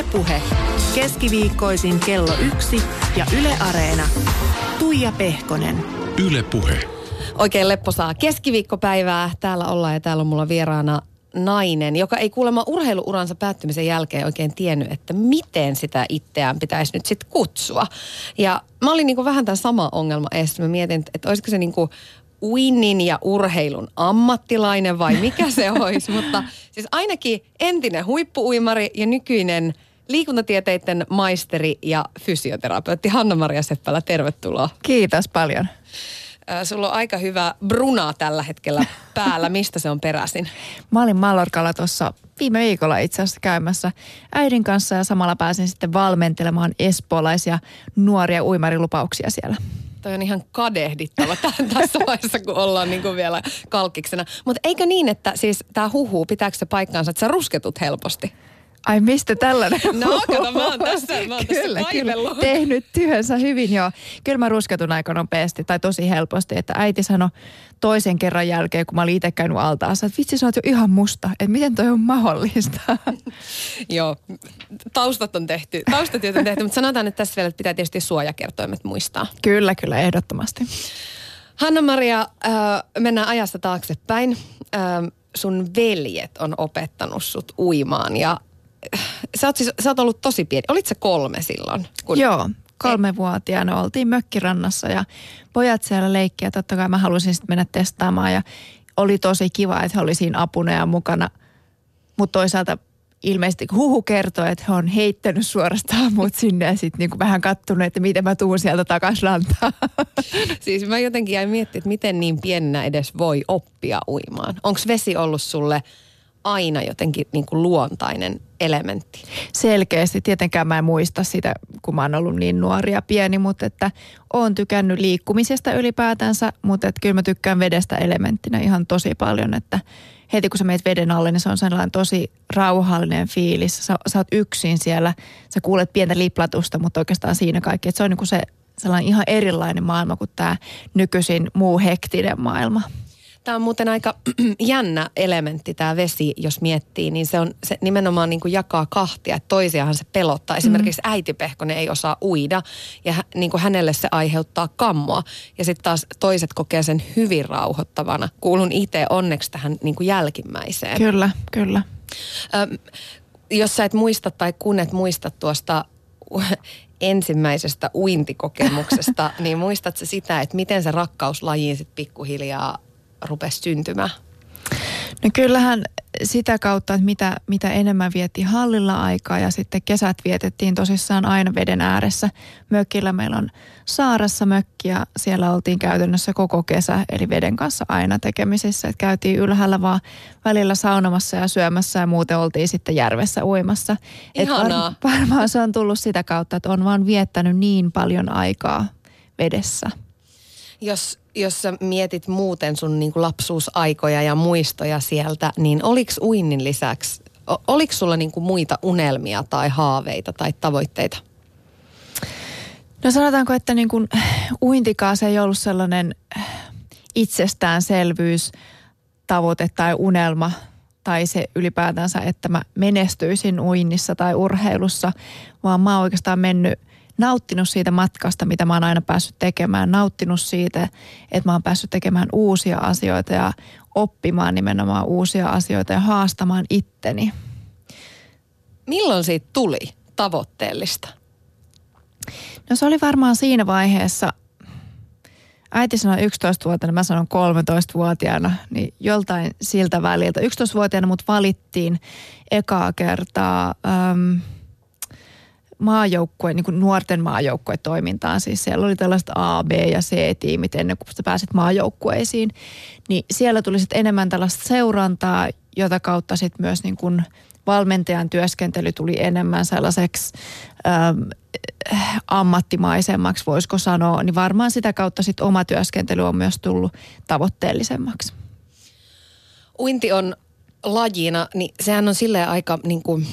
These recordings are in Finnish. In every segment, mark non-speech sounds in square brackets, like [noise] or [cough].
Ylepuhe keskiviikkoisin kello yksi ja Yle Areena. Tuija Pehkonen. Ylepuhe. Oikein lepposaa keskiviikkopäivää. Täällä ollaan ja täällä on mulla vieraana nainen, joka ei kuulemma urheiluuransa päättymisen jälkeen oikein tiennyt, että miten sitä itseään pitäisi nyt sitten kutsua. Ja mä olin niinku vähän tämän sama ongelma eessä. Mä mietin, että olisiko se niinku uinnin ja urheilun ammattilainen vai mikä se [laughs] olisi. Mutta siis ainakin entinen huippuuimari ja nykyinen liikuntatieteiden maisteri ja fysioterapeutti Hanna-Maria Seppälä, tervetuloa. Kiitos paljon. Sulla on aika hyvä bruna tällä hetkellä päällä. Mistä se on peräisin? Mä olin Mallorcalla tuossa viime viikolla itse asiassa käymässä äidin kanssa ja samalla pääsin sitten valmentelemaan espoolaisia nuoria uimarilupauksia siellä. Toi on ihan kadehdittava [laughs] tässä vaiheessa, kun ollaan niin kuin vielä kalkiksena. Mutta eikö niin, että siis tämä huhu, pitääkö se paikkaansa, että sä rusketut helposti? Ai mistä tällainen? No kato, mä oon tässä, mä oon kyllä, tässä kyllä, tehnyt työnsä hyvin joo. Kyllä mä rusketun aika nopeasti tai tosi helposti, että äiti sanoi toisen kerran jälkeen, kun mä olin itse käynyt altaassa, että vitsi sä oot jo ihan musta, että miten toi on mahdollista. [laughs] joo, taustat on tehty, taustatyöt on tehty, mutta sanotaan, että tässä vielä että pitää tietysti suojakertoimet muistaa. Kyllä, kyllä, ehdottomasti. Hanna-Maria, äh, mennään ajasta taaksepäin. Äh, sun veljet on opettanut sut uimaan ja sä oot, siis, sä oot ollut tosi pieni. Olit se kolme silloin? Kun... Joo, kolmevuotiaana oltiin mökkirannassa ja pojat siellä leikkiä. Totta kai mä halusin sitten mennä testaamaan ja oli tosi kiva, että he oli siinä apuna ja mukana. Mutta toisaalta ilmeisesti huhu kertoi, että he on heittänyt suorastaan mut sinne ja sitten niinku vähän kattunut, että miten mä tuun sieltä takaisin rantaan. [laughs] Siis mä jotenkin jäin miettimään, että miten niin pienenä edes voi oppia uimaan. Onko vesi ollut sulle aina jotenkin niin kuin luontainen elementti? Selkeästi. Tietenkään mä en muista sitä, kun mä oon ollut niin nuori ja pieni, mutta että oon tykännyt liikkumisesta ylipäätänsä, mutta että kyllä mä tykkään vedestä elementtinä ihan tosi paljon, että heti kun sä meet veden alle, niin se on sellainen tosi rauhallinen fiilis. Sä, sä oot yksin siellä, sä kuulet pientä liplatusta, mutta oikeastaan siinä kaikki. Että se on niin kuin se sellainen ihan erilainen maailma kuin tämä nykyisin muu hektinen maailma. Tämä on muuten aika [clears throat] jännä elementti tämä vesi, jos miettii, niin se on se nimenomaan niin kuin jakaa kahtia, että toisiahan se pelottaa. Esimerkiksi mm. äiti Pehkonen ei osaa uida ja niin kuin hänelle se aiheuttaa kammoa ja sitten taas toiset kokee sen hyvin rauhoittavana. Kuulun itse onneksi tähän niin kuin jälkimmäiseen. Kyllä, kyllä. Ö, jos sä et muista tai kun et muista tuosta [laughs] ensimmäisestä uintikokemuksesta, [laughs] niin muistatko sitä, että miten se rakkauslajiin sitten pikkuhiljaa rupesi syntymään? No kyllähän sitä kautta, että mitä, mitä enemmän vietti hallilla aikaa ja sitten kesät vietettiin tosissaan aina veden ääressä. Mökillä meillä on Saarassa mökki ja siellä oltiin käytännössä koko kesä, eli veden kanssa aina tekemisissä. Että käytiin ylhäällä vaan välillä saunomassa ja syömässä ja muuten oltiin sitten järvessä uimassa. Ihanaa. Et [laughs] varmaan se on tullut sitä kautta, että on vaan viettänyt niin paljon aikaa vedessä. Jos jos sä mietit muuten sun niin kuin lapsuusaikoja ja muistoja sieltä, niin oliks uinnin lisäksi, oliko sulla niin kuin muita unelmia tai haaveita tai tavoitteita? No sanotaanko, että niin kuin uintikaa se ei ollut sellainen itsestäänselvyys, tavoite tai unelma tai se ylipäätänsä, että mä menestyisin uinnissa tai urheilussa, vaan mä oon oikeastaan mennyt – nauttinut siitä matkasta, mitä mä oon aina päässyt tekemään. Nauttinut siitä, että mä oon päässyt tekemään uusia asioita ja oppimaan nimenomaan uusia asioita ja haastamaan itteni. Milloin siitä tuli tavoitteellista? No se oli varmaan siinä vaiheessa, äiti sanoi 11-vuotiaana, mä sanon 13-vuotiaana, niin joltain siltä väliltä. 11-vuotiaana mut valittiin ekaa kertaa... Äm, maajoukkue, niin kuin nuorten maajoukkuetoimintaan. Siis siellä oli tällaiset A, B ja C-tiimit ennen kuin sä pääset maajoukkueisiin. Niin siellä tuli sitten enemmän tällaista seurantaa, jota kautta sitten myös niin kuin valmentajan työskentely tuli enemmän sellaiseksi ähm, ammattimaisemmaksi, voisiko sanoa. Niin varmaan sitä kautta sitten oma työskentely on myös tullut tavoitteellisemmaksi. Uinti on lajina, niin sehän on silleen aika niin kuin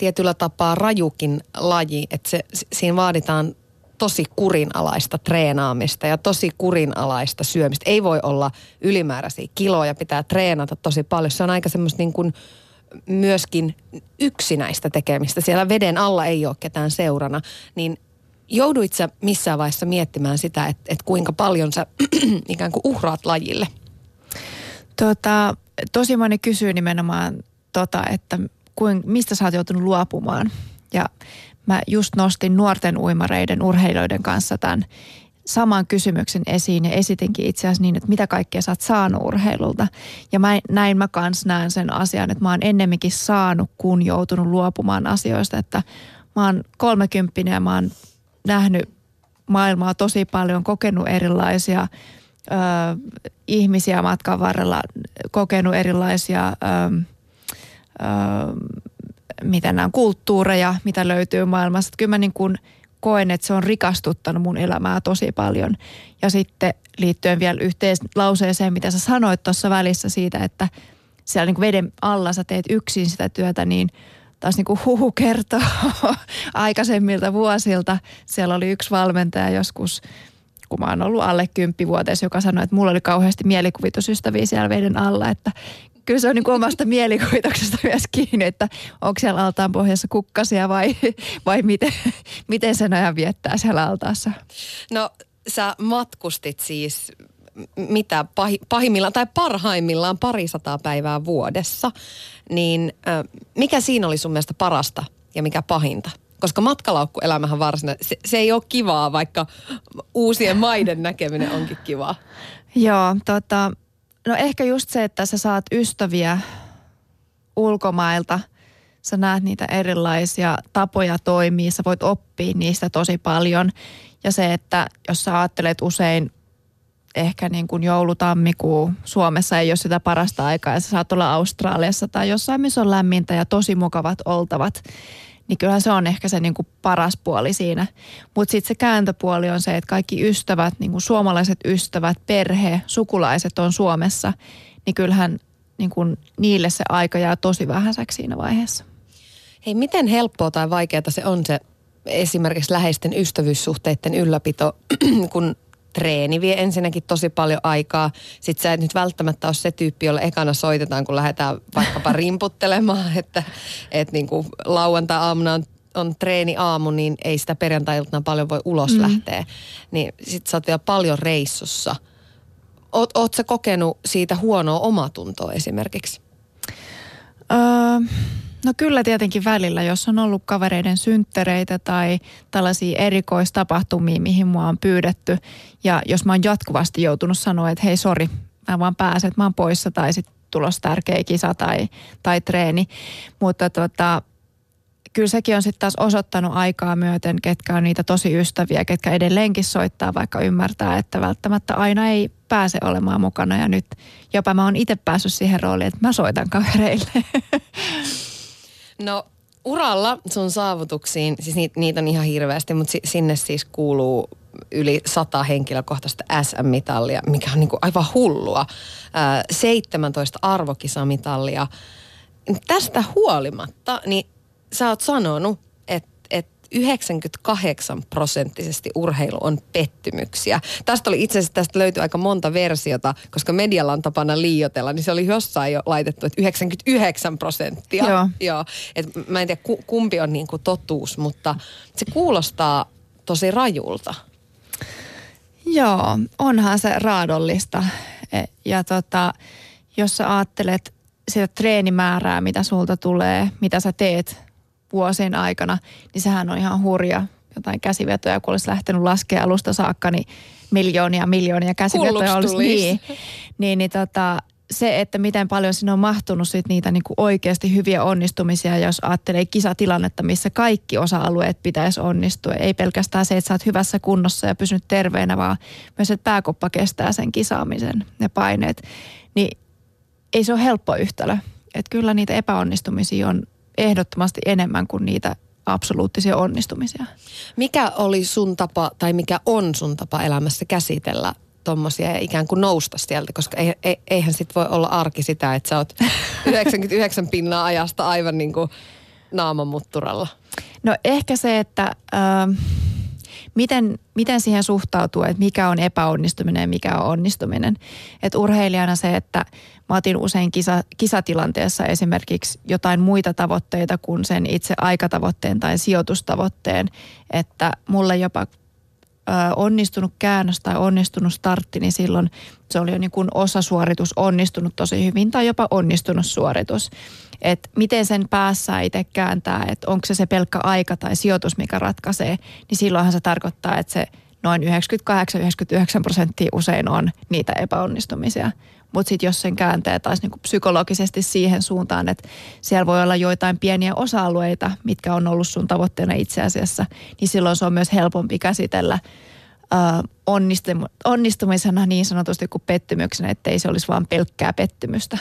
tietyllä tapaa rajukin laji, että se, siinä vaaditaan tosi kurinalaista treenaamista ja tosi kurinalaista syömistä. Ei voi olla ylimääräisiä kiloja, pitää treenata tosi paljon. Se on aika semmoista niin kuin myöskin yksinäistä tekemistä. Siellä veden alla ei ole ketään seurana. Niin jouduit sä missään vaiheessa miettimään sitä, että, että kuinka paljon sä [clears throat] ikään kuin uhraat lajille? Tota, tosi moni kysyy nimenomaan tota, että kuin, mistä sä oot joutunut luopumaan. Ja mä just nostin nuorten uimareiden, urheilijoiden kanssa tämän saman kysymyksen esiin ja esitinkin itse asiassa niin, että mitä kaikkea sä oot saanut urheilulta. Ja mä, näin mä kans näen sen asian, että mä oon ennemminkin saanut kuin joutunut luopumaan asioista, että mä oon kolmekymppinen ja mä oon nähnyt maailmaa tosi paljon, kokenut erilaisia ö, ihmisiä matkan varrella, kokenut erilaisia ö, mitä nämä kulttuureja, mitä löytyy maailmasta. Kyllä mä niin kuin koen, että se on rikastuttanut mun elämää tosi paljon. Ja sitten liittyen vielä yhteen lauseeseen, mitä sä sanoit tuossa välissä siitä, että siellä niin kuin veden alla sä teet yksin sitä työtä, niin taas niin kuin huhu kertoo [laughs] aikaisemmilta vuosilta. Siellä oli yksi valmentaja joskus, kun mä oon ollut alle kymppivuoteessa, joka sanoi, että mulla oli kauheasti mielikuvitusystäviä siellä veden alla, että kyllä se on niin kuin omasta mielikuvituksesta [laughs] myös kiinni, että onko siellä altaan pohjassa kukkasia vai, vai miten, miten sen ajan viettää siellä altaassa. No sä matkustit siis mitä pahimmillaan tai parhaimmillaan parisataa päivää vuodessa, niin mikä siinä oli sun mielestä parasta ja mikä pahinta? Koska matkalaukkuelämähän varsinaisesti, se, se ei ole kivaa, vaikka uusien maiden näkeminen onkin kivaa. Joo, tota, No ehkä just se, että sä saat ystäviä ulkomailta. Sä näet niitä erilaisia tapoja toimia, sä voit oppia niistä tosi paljon. Ja se, että jos sä ajattelet usein ehkä niin kuin joulu-tammikuu, Suomessa ei ole sitä parasta aikaa ja sä saat olla Australiassa tai jossain, missä on lämmintä ja tosi mukavat oltavat niin kyllähän se on ehkä se niin kuin paras puoli siinä. Mutta sitten se kääntöpuoli on se, että kaikki ystävät, niin kuin suomalaiset ystävät, perhe, sukulaiset on Suomessa, niin kyllähän niin kuin niille se aika jää tosi vähäiseksi siinä vaiheessa. Hei, miten helppoa tai vaikeaa se on se esimerkiksi läheisten ystävyyssuhteiden ylläpito, [clears throat] kun treeni vie ensinnäkin tosi paljon aikaa. Sitten sä et nyt välttämättä ole se tyyppi, jolle ekana soitetaan, kun lähdetään vaikkapa [laughs] rimputtelemaan, että, että niin kuin lauantai-aamuna on on treeni aamu, niin ei sitä perjantai paljon voi ulos mm. lähteä. Niin sit sä oot vielä paljon reissussa. Oot, oot sä kokenut siitä huonoa omatuntoa esimerkiksi? Öö, No kyllä tietenkin välillä, jos on ollut kavereiden synttereitä tai tällaisia erikoistapahtumia, mihin mua on pyydetty. Ja jos mä oon jatkuvasti joutunut sanoa, että hei sori, mä vaan pääsen, että mä oon poissa tai sitten tulos tärkeä kisa tai, tai treeni. Mutta tota, kyllä sekin on sitten taas osoittanut aikaa myöten, ketkä on niitä tosi ystäviä, ketkä edelleenkin soittaa, vaikka ymmärtää, että välttämättä aina ei pääse olemaan mukana. Ja nyt jopa mä oon itse päässyt siihen rooliin, että mä soitan kavereille. [laughs] No uralla sun saavutuksiin, siis niitä, niitä on ihan hirveästi, mutta sinne siis kuuluu yli sata henkilökohtaista SM-mitallia, mikä on niin kuin aivan hullua. 17 arvokisamitallia. Tästä huolimatta, niin sä oot sanonut, 98 prosenttisesti urheilu on pettymyksiä. Tästä oli itse asiassa, tästä löytyy aika monta versiota, koska medialla on tapana liiotella, niin se oli jossain jo laitettu, että 99 prosenttia. Joo. Joo. Et mä en tiedä kumpi on niin kuin totuus, mutta se kuulostaa tosi rajulta. Joo, onhan se raadollista. E, ja tota, jos sä ajattelet sitä treenimäärää, mitä sulta tulee, mitä sä teet vuosien aikana, niin sehän on ihan hurja. Jotain käsivetoja, kun olisi lähtenyt laskea alusta saakka, niin miljoonia, miljoonia käsivetoja olisi. Niin, niin, niin tota, se, että miten paljon sinne on mahtunut sit niitä niin kuin oikeasti hyviä onnistumisia, jos ajattelee kisatilannetta, missä kaikki osa-alueet pitäisi onnistua. Ei pelkästään se, että sä oot hyvässä kunnossa ja pysynyt terveenä, vaan myös, että pääkoppa kestää sen kisaamisen ja paineet. Niin ei se ole helppo yhtälö. Että kyllä niitä epäonnistumisia on ehdottomasti enemmän kuin niitä absoluuttisia onnistumisia. Mikä oli sun tapa tai mikä on sun tapa elämässä käsitellä tuommoisia ja ikään kuin nousta sieltä, koska eihän sit voi olla arki sitä, että sä oot [laughs] 99 pinnaa ajasta aivan niin kuin naaman mutturalla. No ehkä se, että äh, miten, miten siihen suhtautuu, että mikä on epäonnistuminen ja mikä on onnistuminen. Että urheilijana se, että mä otin usein kisa, kisatilanteessa esimerkiksi jotain muita tavoitteita kuin sen itse aikatavoitteen tai sijoitustavoitteen, että mulle jopa onnistunut käännös tai onnistunut startti, niin silloin se oli jo niin kuin osasuoritus onnistunut tosi hyvin tai jopa onnistunut suoritus. Että miten sen päässä itse kääntää, että onko se se pelkkä aika tai sijoitus, mikä ratkaisee, niin silloinhan se tarkoittaa, että se noin 98-99 prosenttia usein on niitä epäonnistumisia. Mutta sitten jos sen kääntää taas niinku psykologisesti siihen suuntaan, että siellä voi olla joitain pieniä osa-alueita, mitkä on ollut sun tavoitteena itse asiassa, niin silloin se on myös helpompi käsitellä äh, onnistumisena niin sanotusti kuin pettymyksenä, ettei se olisi vain pelkkää pettymystä.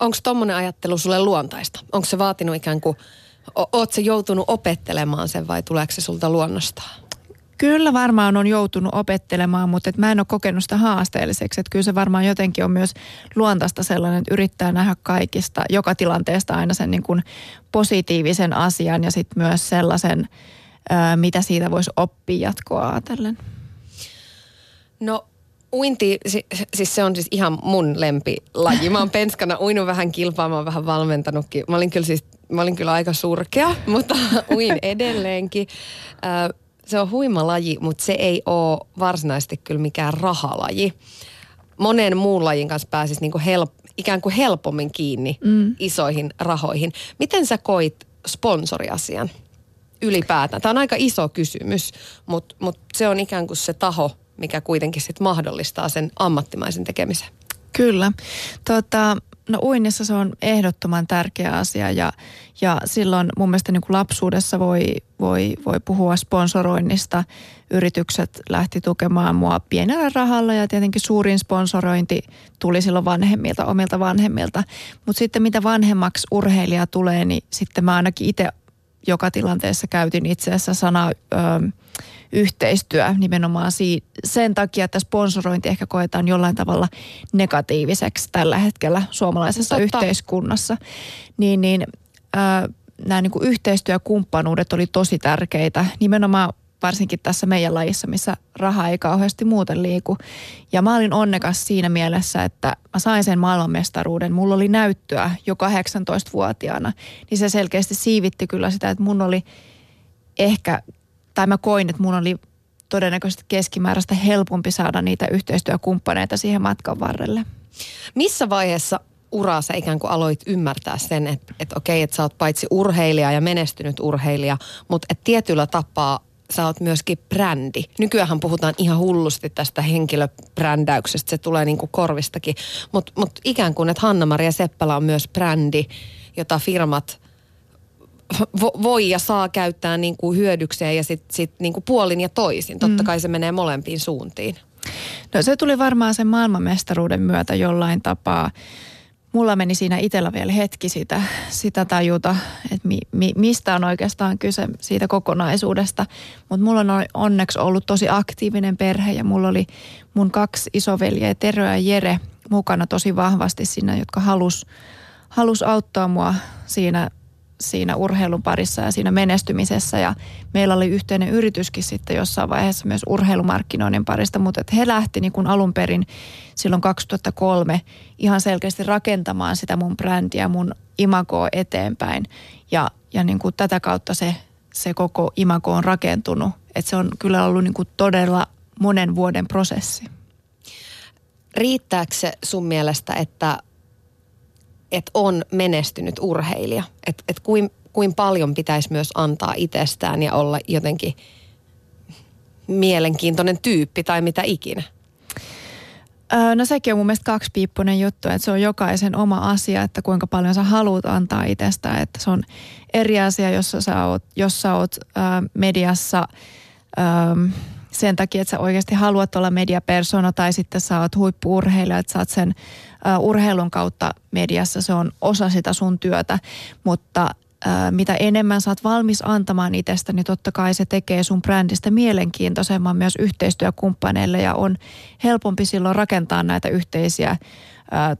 Onko tuommoinen ajattelu sulle luontaista? Onko se vaatinut ikään kuin, oot se joutunut opettelemaan sen vai tuleeko se sulta luonnostaan? Kyllä varmaan on joutunut opettelemaan, mutta et mä en ole kokenut sitä haasteelliseksi. Et kyllä se varmaan jotenkin on myös luontaista sellainen, että yrittää nähdä kaikista, joka tilanteesta aina sen niin kuin positiivisen asian ja sitten myös sellaisen, mitä siitä voisi oppia jatkoa ajatellen. No uinti, siis se on siis ihan mun lempilaji. Mä oon penskana uinut vähän kilpaa, mä oon vähän valmentanutkin. Mä olin kyllä siis, mä olin kyllä aika surkea, mutta [laughs] uin edelleenkin. Se on huima laji, mutta se ei ole varsinaisesti kyllä mikään rahalaji. Monen muun lajin kanssa pääsisi niinku help, ikään kuin helpommin kiinni mm. isoihin rahoihin. Miten sä koit sponsoriasian ylipäätään? Tämä on aika iso kysymys, mutta mut se on ikään kuin se taho, mikä kuitenkin sit mahdollistaa sen ammattimaisen tekemisen. Kyllä. Tota, no uinnissa se on ehdottoman tärkeä asia ja, ja silloin mun mielestä niin kuin lapsuudessa voi, voi, voi puhua sponsoroinnista. Yritykset lähti tukemaan mua pienellä rahalla ja tietenkin suurin sponsorointi tuli silloin vanhemmilta, omilta vanhemmilta. Mutta sitten mitä vanhemmaksi urheilija tulee, niin sitten mä ainakin itse joka tilanteessa käytin itse asiassa sanaa... Öö, yhteistyö nimenomaan si- sen takia, että sponsorointi ehkä koetaan jollain tavalla negatiiviseksi tällä hetkellä suomalaisessa Totta. yhteiskunnassa. Niin, niin äh, nämä niin kuin yhteistyökumppanuudet oli tosi tärkeitä nimenomaan varsinkin tässä meidän lajissa, missä raha ei kauheasti muuten liiku. Ja mä olin onnekas siinä mielessä, että mä sain sen maailmanmestaruuden. Mulla oli näyttöä jo 18-vuotiaana, niin se selkeästi siivitti kyllä sitä, että mun oli ehkä tai mä koin, että mun oli todennäköisesti keskimääräistä helpompi saada niitä yhteistyökumppaneita siihen matkan varrelle. Missä vaiheessa uraa sä ikään kuin aloit ymmärtää sen, että, että okei, että sä oot paitsi urheilija ja menestynyt urheilija, mutta että tietyllä tapaa sä oot myöskin brändi. Nykyään puhutaan ihan hullusti tästä henkilöbrändäyksestä, se tulee niin kuin korvistakin. Mutta mut ikään kuin, että Hanna-Maria Seppälä on myös brändi, jota firmat – voi ja saa käyttää niin kuin hyödykseen ja sitten sit niin kuin puolin ja toisin. Totta mm. kai se menee molempiin suuntiin. No se tuli varmaan sen maailmanmestaruuden myötä jollain tapaa. Mulla meni siinä itsellä vielä hetki sitä, sitä tajuta, että mi, mi, mistä on oikeastaan kyse siitä kokonaisuudesta. Mutta mulla on onneksi ollut tosi aktiivinen perhe ja mulla oli mun kaksi isoveljeä, Tero ja Jere, mukana tosi vahvasti siinä, jotka halus, halus auttaa mua siinä siinä urheilun parissa ja siinä menestymisessä. Ja meillä oli yhteinen yrityskin sitten jossain vaiheessa myös urheilumarkkinoinnin parista, mutta että he lähti niin kuin alun perin silloin 2003 ihan selkeästi rakentamaan sitä mun brändiä, mun imagoa eteenpäin. Ja, ja niin kuin tätä kautta se, se koko imago on rakentunut. Että se on kyllä ollut niin kuin todella monen vuoden prosessi. Riittääkö se sun mielestä, että että on menestynyt urheilija. Että et kuin, kuin paljon pitäisi myös antaa itsestään ja olla jotenkin mielenkiintoinen tyyppi tai mitä ikinä. No sekin on mun mielestä kaksipiippunen juttu, että se on jokaisen oma asia, että kuinka paljon sä haluat antaa itsestään. Että se on eri asia, jos sä oot, jos sä oot ää, mediassa ää, sen takia, että sä oikeasti haluat olla mediapersona tai sitten sä oot huippuurheilija, että sä oot sen uh, urheilun kautta mediassa, se on osa sitä sun työtä, mutta uh, mitä enemmän sä oot valmis antamaan itsestä, niin totta kai se tekee sun brändistä mielenkiintoisemman myös yhteistyökumppaneille ja on helpompi silloin rakentaa näitä yhteisiä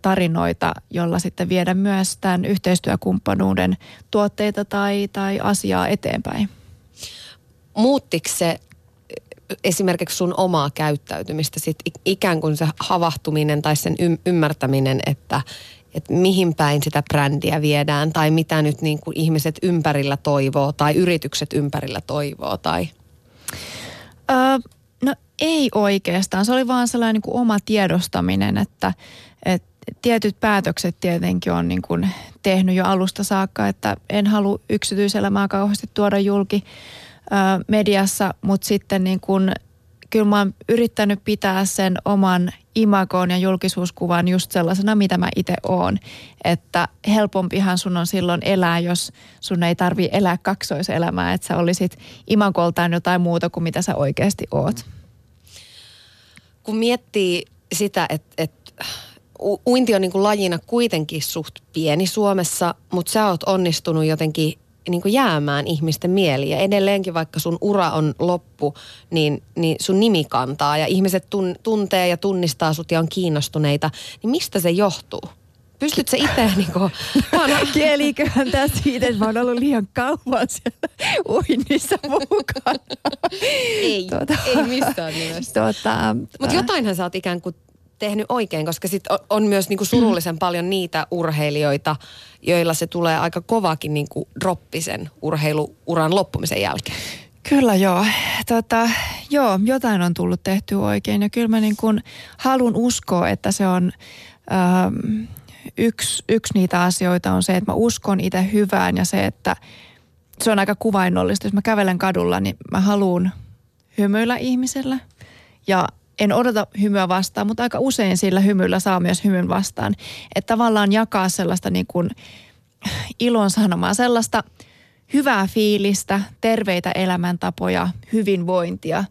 tarinoita, jolla sitten viedä myös tämän yhteistyökumppanuuden tuotteita tai, tai asiaa eteenpäin. Muuttiko se esimerkiksi sun omaa käyttäytymistä, sit ikään kuin se havahtuminen tai sen ymmärtäminen, että, että mihin päin sitä brändiä viedään tai mitä nyt niin kuin ihmiset ympärillä toivoo tai yritykset ympärillä toivoo tai... Öö, no ei oikeastaan. Se oli vaan sellainen niin kuin oma tiedostaminen, että, että tietyt päätökset tietenkin on niin kuin tehnyt jo alusta saakka, että en halua yksityiselämää kauheasti tuoda julki mediassa, mutta sitten niin kuin, kyllä mä oon yrittänyt pitää sen oman imagoon ja julkisuuskuvan just sellaisena, mitä mä itse oon. Että helpompihan sun on silloin elää, jos sun ei tarvi elää kaksoiselämää, että sä olisit imagoltaan jotain muuta kuin mitä sä oikeasti oot. Kun miettii sitä, että, että uinti on niin kuin lajina kuitenkin suht pieni Suomessa, mutta sä oot onnistunut jotenkin niin kuin jäämään ihmisten mieliin. Ja edelleenkin vaikka sun ura on loppu, niin, niin sun nimi kantaa ja ihmiset tun, tuntee ja tunnistaa sut ja on kiinnostuneita. Niin mistä se johtuu? Pystyt se itse [laughs] niin kuin... [laughs] Kieliköhän tässä siitä, että mä oon ollut liian kauan siellä uinnissa mukana. ei, tuota, ei missään nimessä. Tuota, Mutta jotainhan sä oot ikään kuin tehnyt oikein, koska sit on myös niinku surullisen paljon niitä urheilijoita, joilla se tulee aika kovakin niinku droppisen urheiluuran loppumisen jälkeen. Kyllä joo. Tota, joo, jotain on tullut tehty oikein ja kyllä mä niin kun haluan uskoa, että se on ähm, yksi, yksi niitä asioita on se, että mä uskon itse hyvään ja se, että se on aika kuvainnollista. Jos mä kävelen kadulla, niin mä haluan hymyillä ihmisellä ja en odota hymyä vastaan, mutta aika usein sillä hymyllä saa myös hymyn vastaan. Että tavallaan jakaa sellaista niin kuin ilon sanomaa, sellaista hyvää fiilistä, terveitä elämäntapoja, hyvinvointia.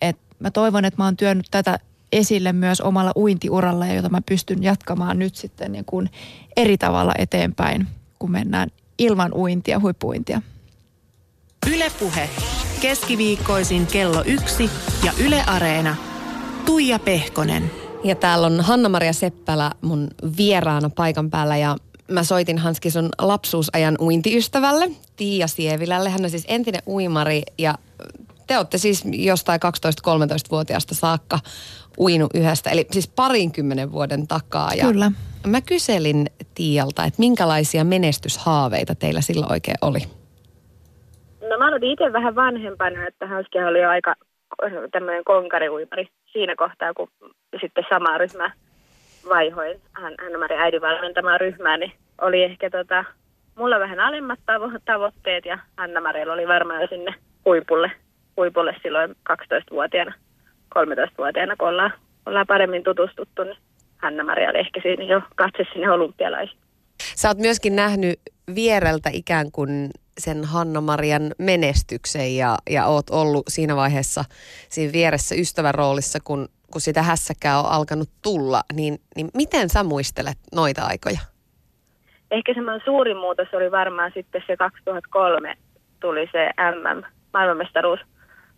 Et mä toivon, että mä oon työnnyt tätä esille myös omalla uintiuralla, jota mä pystyn jatkamaan nyt sitten niin kuin eri tavalla eteenpäin, kun mennään ilman uintia, huippuintia. Ylepuhe keskiviikkoisin kello yksi ja Yle Areena – Tuija Pehkonen. Ja täällä on Hanna-Maria Seppälä mun vieraana paikan päällä ja mä soitin Hanski sun lapsuusajan uintiystävälle, Tiia Sievilälle. Hän on siis entinen uimari ja te olette siis jostain 12-13-vuotiaasta saakka uinut yhdestä, eli siis parinkymmenen vuoden takaa. Ja Kyllä. Mä kyselin Tiialta, että minkälaisia menestyshaaveita teillä silloin oikein oli? No mä olin itse vähän vanhempana, että Hanski oli jo aika tämmöinen konkariuimari siinä kohtaa, kun sitten sama ryhmä vaihoin hän, Hanna-Mari äidin valmentamaan ryhmää, niin oli ehkä tota, mulla vähän alemmat tavo- tavoitteet ja Hanna-Marialla oli varmaan jo sinne huipulle, huipulle silloin 12-vuotiaana, 13-vuotiaana, kun ollaan, ollaan paremmin tutustuttu, niin Hanna-Maria oli ehkä siinä jo katse sinne olympialaisiin. Sä oot myöskin nähnyt viereltä ikään kuin sen Hanna-Marian menestyksen ja, ja oot ollut siinä vaiheessa siinä vieressä ystävän roolissa, kun, kun sitä hässäkää on alkanut tulla, niin, niin miten sä muistelet noita aikoja? Ehkä semmoinen suurin muutos oli varmaan sitten se 2003 tuli se MM, maailmanmestaruus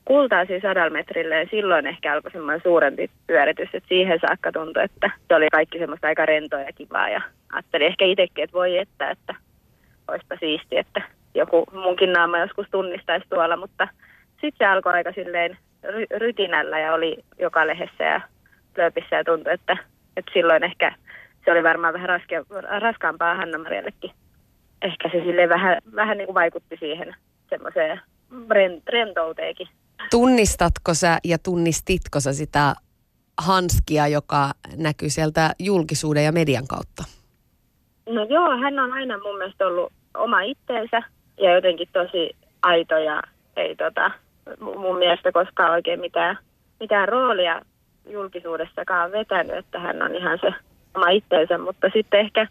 kultaisiin sadalla metrille ja silloin ehkä alkoi semmoinen suurempi pyöritys, että siihen saakka tuntui, että se oli kaikki semmoista aika rentoa ja kivaa ja ajattelin ehkä itsekin, että voi että, että olisipa siisti, että joku munkin naama joskus tunnistaisi tuolla, mutta sitten se alkoi aika silleen ry- rytinällä ja oli joka lehdessä ja lööpissä ja tuntui, että, että silloin ehkä se oli varmaan vähän raske, raskaampaa Hanna-Mariallekin. Ehkä se sille vähän, vähän niin kuin vaikutti siihen semmoiseen rentouteenkin. Tunnistatko sä ja tunnistitko sä sitä hanskia, joka näkyy sieltä julkisuuden ja median kautta? No joo, hän on aina mun mielestä ollut oma itteensä ja jotenkin tosi aito ja ei tota, mun mielestä koskaan oikein mitään, mitään roolia julkisuudessakaan vetänyt, että hän on ihan se oma itteensä, mutta sitten ehkä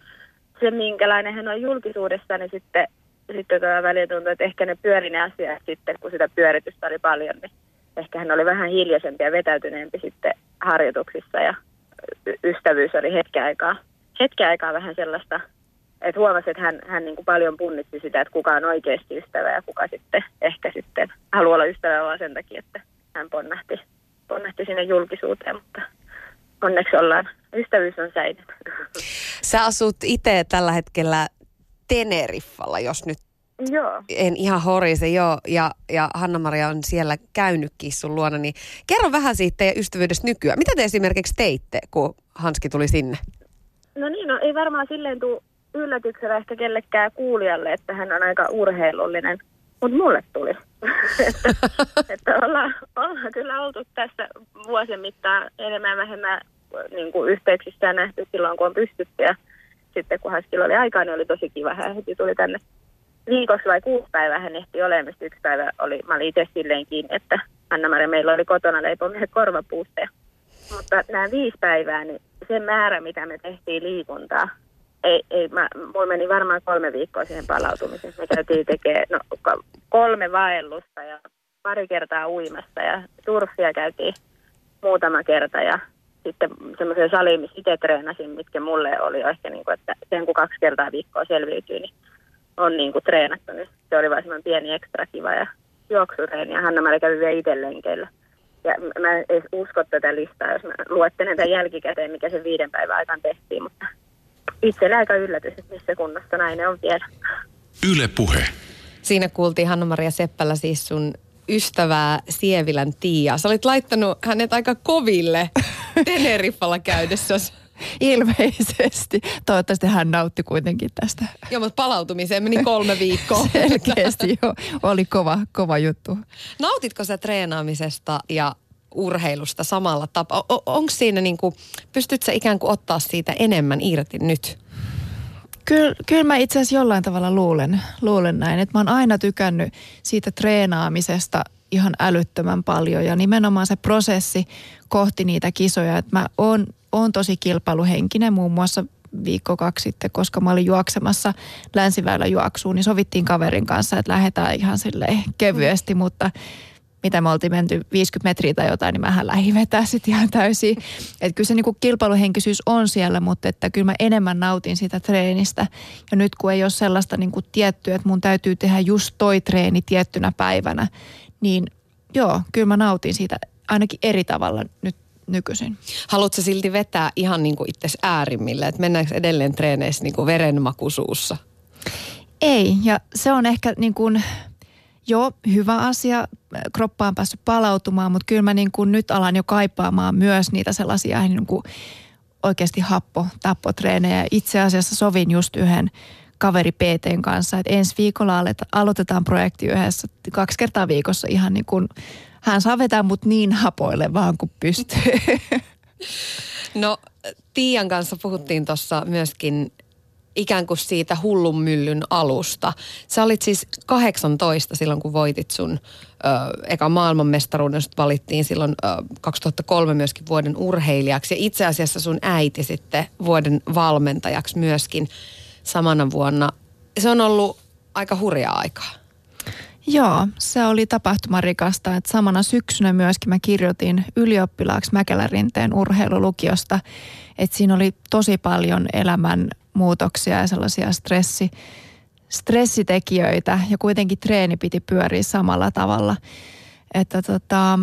se, minkälainen hän on julkisuudessa, niin sitten, sitten tuota väliin tuntuu, että ehkä ne pyöri ne asiat sitten, kun sitä pyöritystä oli paljon, niin ehkä hän oli vähän hiljaisempi ja vetäytyneempi sitten harjoituksissa ja ystävyys oli hetken aikaa, hetken aikaa vähän sellaista että huomasi, että hän, hän niin kuin paljon punnitsi sitä, että kuka on oikeasti ystävä ja kuka sitten ehkä sitten haluaa olla ystävä vaan sen takia, että hän ponnahti, ponnahti sinne julkisuuteen, mutta onneksi ollaan, ystävyys on säilynyt. Sä asut itse tällä hetkellä Teneriffalla, jos nyt Joo. En ihan horise, joo. Ja, ja Hanna-Maria on siellä käynytkin sun luona. Niin kerro vähän siitä teidän ystävyydestä nykyään. Mitä te esimerkiksi teitte, kun Hanski tuli sinne? No niin, no ei varmaan silleen tule yllätyksellä ehkä kellekään kuulijalle, että hän on aika urheilullinen. Mutta mulle tuli. [laughs] että, [laughs] että ollaan, ollaan kyllä oltu tässä vuosien mittaan enemmän vähemmän niin kuin yhteyksissä nähty silloin, kun on pystytty. Ja sitten kun Haskilla oli aikaa, niin oli tosi kiva. Hän heti tuli tänne viikossa vai kuusi päivää hän ehti olemaan, yksi päivä oli, mä olin itse silleen kiinni, että Anna-Maria meillä oli kotona leipomia korvapuusteja. Mutta nämä viisi päivää, niin se määrä, mitä me tehtiin liikuntaa, ei, ei mä, mulla meni varmaan kolme viikkoa siihen palautumiseen. Me käytiin tekemään no, kolme vaellusta ja pari kertaa uimasta ja surfia käytiin muutama kerta ja sitten semmoisen saliin, missä itse treenasin, mitkä mulle oli ehkä niin kuin, että sen kun kaksi kertaa viikkoa selviytyy, niin on niin kuin treenattu, niin se oli vain semmoinen pieni ekstra kiva ja juoksureeni ja Hanna-Mari kävi vielä itse lenkeillä. Ja mä en edes usko tätä listaa, jos mä luettelen tämän jälkikäteen, mikä se viiden päivän aikana tehtiin, mutta itsellä aika yllätys, että missä kunnossa nainen on vielä. Yle Puhe. Siinä kuultiin Hanna-Maria Seppälä siis sun ystävää Sievilän Tiia. Sä olit laittanut hänet aika koville Teneriffalla käydessä. Ilmeisesti. Toivottavasti hän nautti kuitenkin tästä. Joo, mutta palautumiseen meni kolme viikkoa. [laughs] Selkeästi jo. Oli kova, kova juttu. Nautitko sä treenaamisesta ja urheilusta samalla tapaa? Onko siinä niin kuin, pystyt sä ikään kuin ottaa siitä enemmän irti nyt? Kyllä, kyllä mä itse asiassa jollain tavalla luulen, luulen näin, että mä oon aina tykännyt siitä treenaamisesta ihan älyttömän paljon ja nimenomaan se prosessi kohti niitä kisoja, että mä oon, oon tosi kilpailuhenkinen muun muassa viikko kaksi sitten, koska mä olin juoksemassa länsiväylä juoksuun, niin sovittiin kaverin kanssa, että lähdetään ihan sille kevyesti, mutta mitä me oltiin menty 50 metriä tai jotain, niin mähän lähdin vetää sitten ihan täysin. Että kyllä se niinku kilpailuhenkisyys on siellä, mutta että kyllä mä enemmän nautin sitä treenistä. Ja nyt kun ei ole sellaista niinku tiettyä, että mun täytyy tehdä just toi treeni tiettynä päivänä, niin joo, kyllä mä nautin siitä ainakin eri tavalla nyt nykyisin. Haluatko silti vetää ihan niin kuin itse äärimmille, että mennäänkö edelleen treeneissä niin kuin verenmakuisuussa? Ei, ja se on ehkä niin kuin, joo, hyvä asia. Kroppa on päässyt palautumaan, mutta kyllä mä niin kuin nyt alan jo kaipaamaan myös niitä sellaisia niin kuin oikeasti happo, tappotreenejä. Itse asiassa sovin just yhden kaveri PTn kanssa, että ensi viikolla aloitetaan projekti yhdessä kaksi kertaa viikossa ihan niin kuin, hän saa vetää mut niin hapoille vaan kuin pystyy. [laughs] No Tiian kanssa puhuttiin tuossa myöskin ikään kuin siitä hullun myllyn alusta. Sä olit siis 18 silloin, kun voitit sun ö, eka maailmanmestaruuden. Sut valittiin silloin ö, 2003 myöskin vuoden urheilijaksi. Ja itse asiassa sun äiti sitten vuoden valmentajaksi myöskin samana vuonna. Se on ollut aika hurjaa aikaa. Joo, se oli tapahtumarikasta. Että samana syksynä myöskin mä kirjoitin ylioppilaaksi Mäkelärinteen urheilulukiosta. Että siinä oli tosi paljon elämän muutoksia ja sellaisia stressi, stressitekijöitä ja kuitenkin treeni piti pyöriä samalla tavalla. Että tota,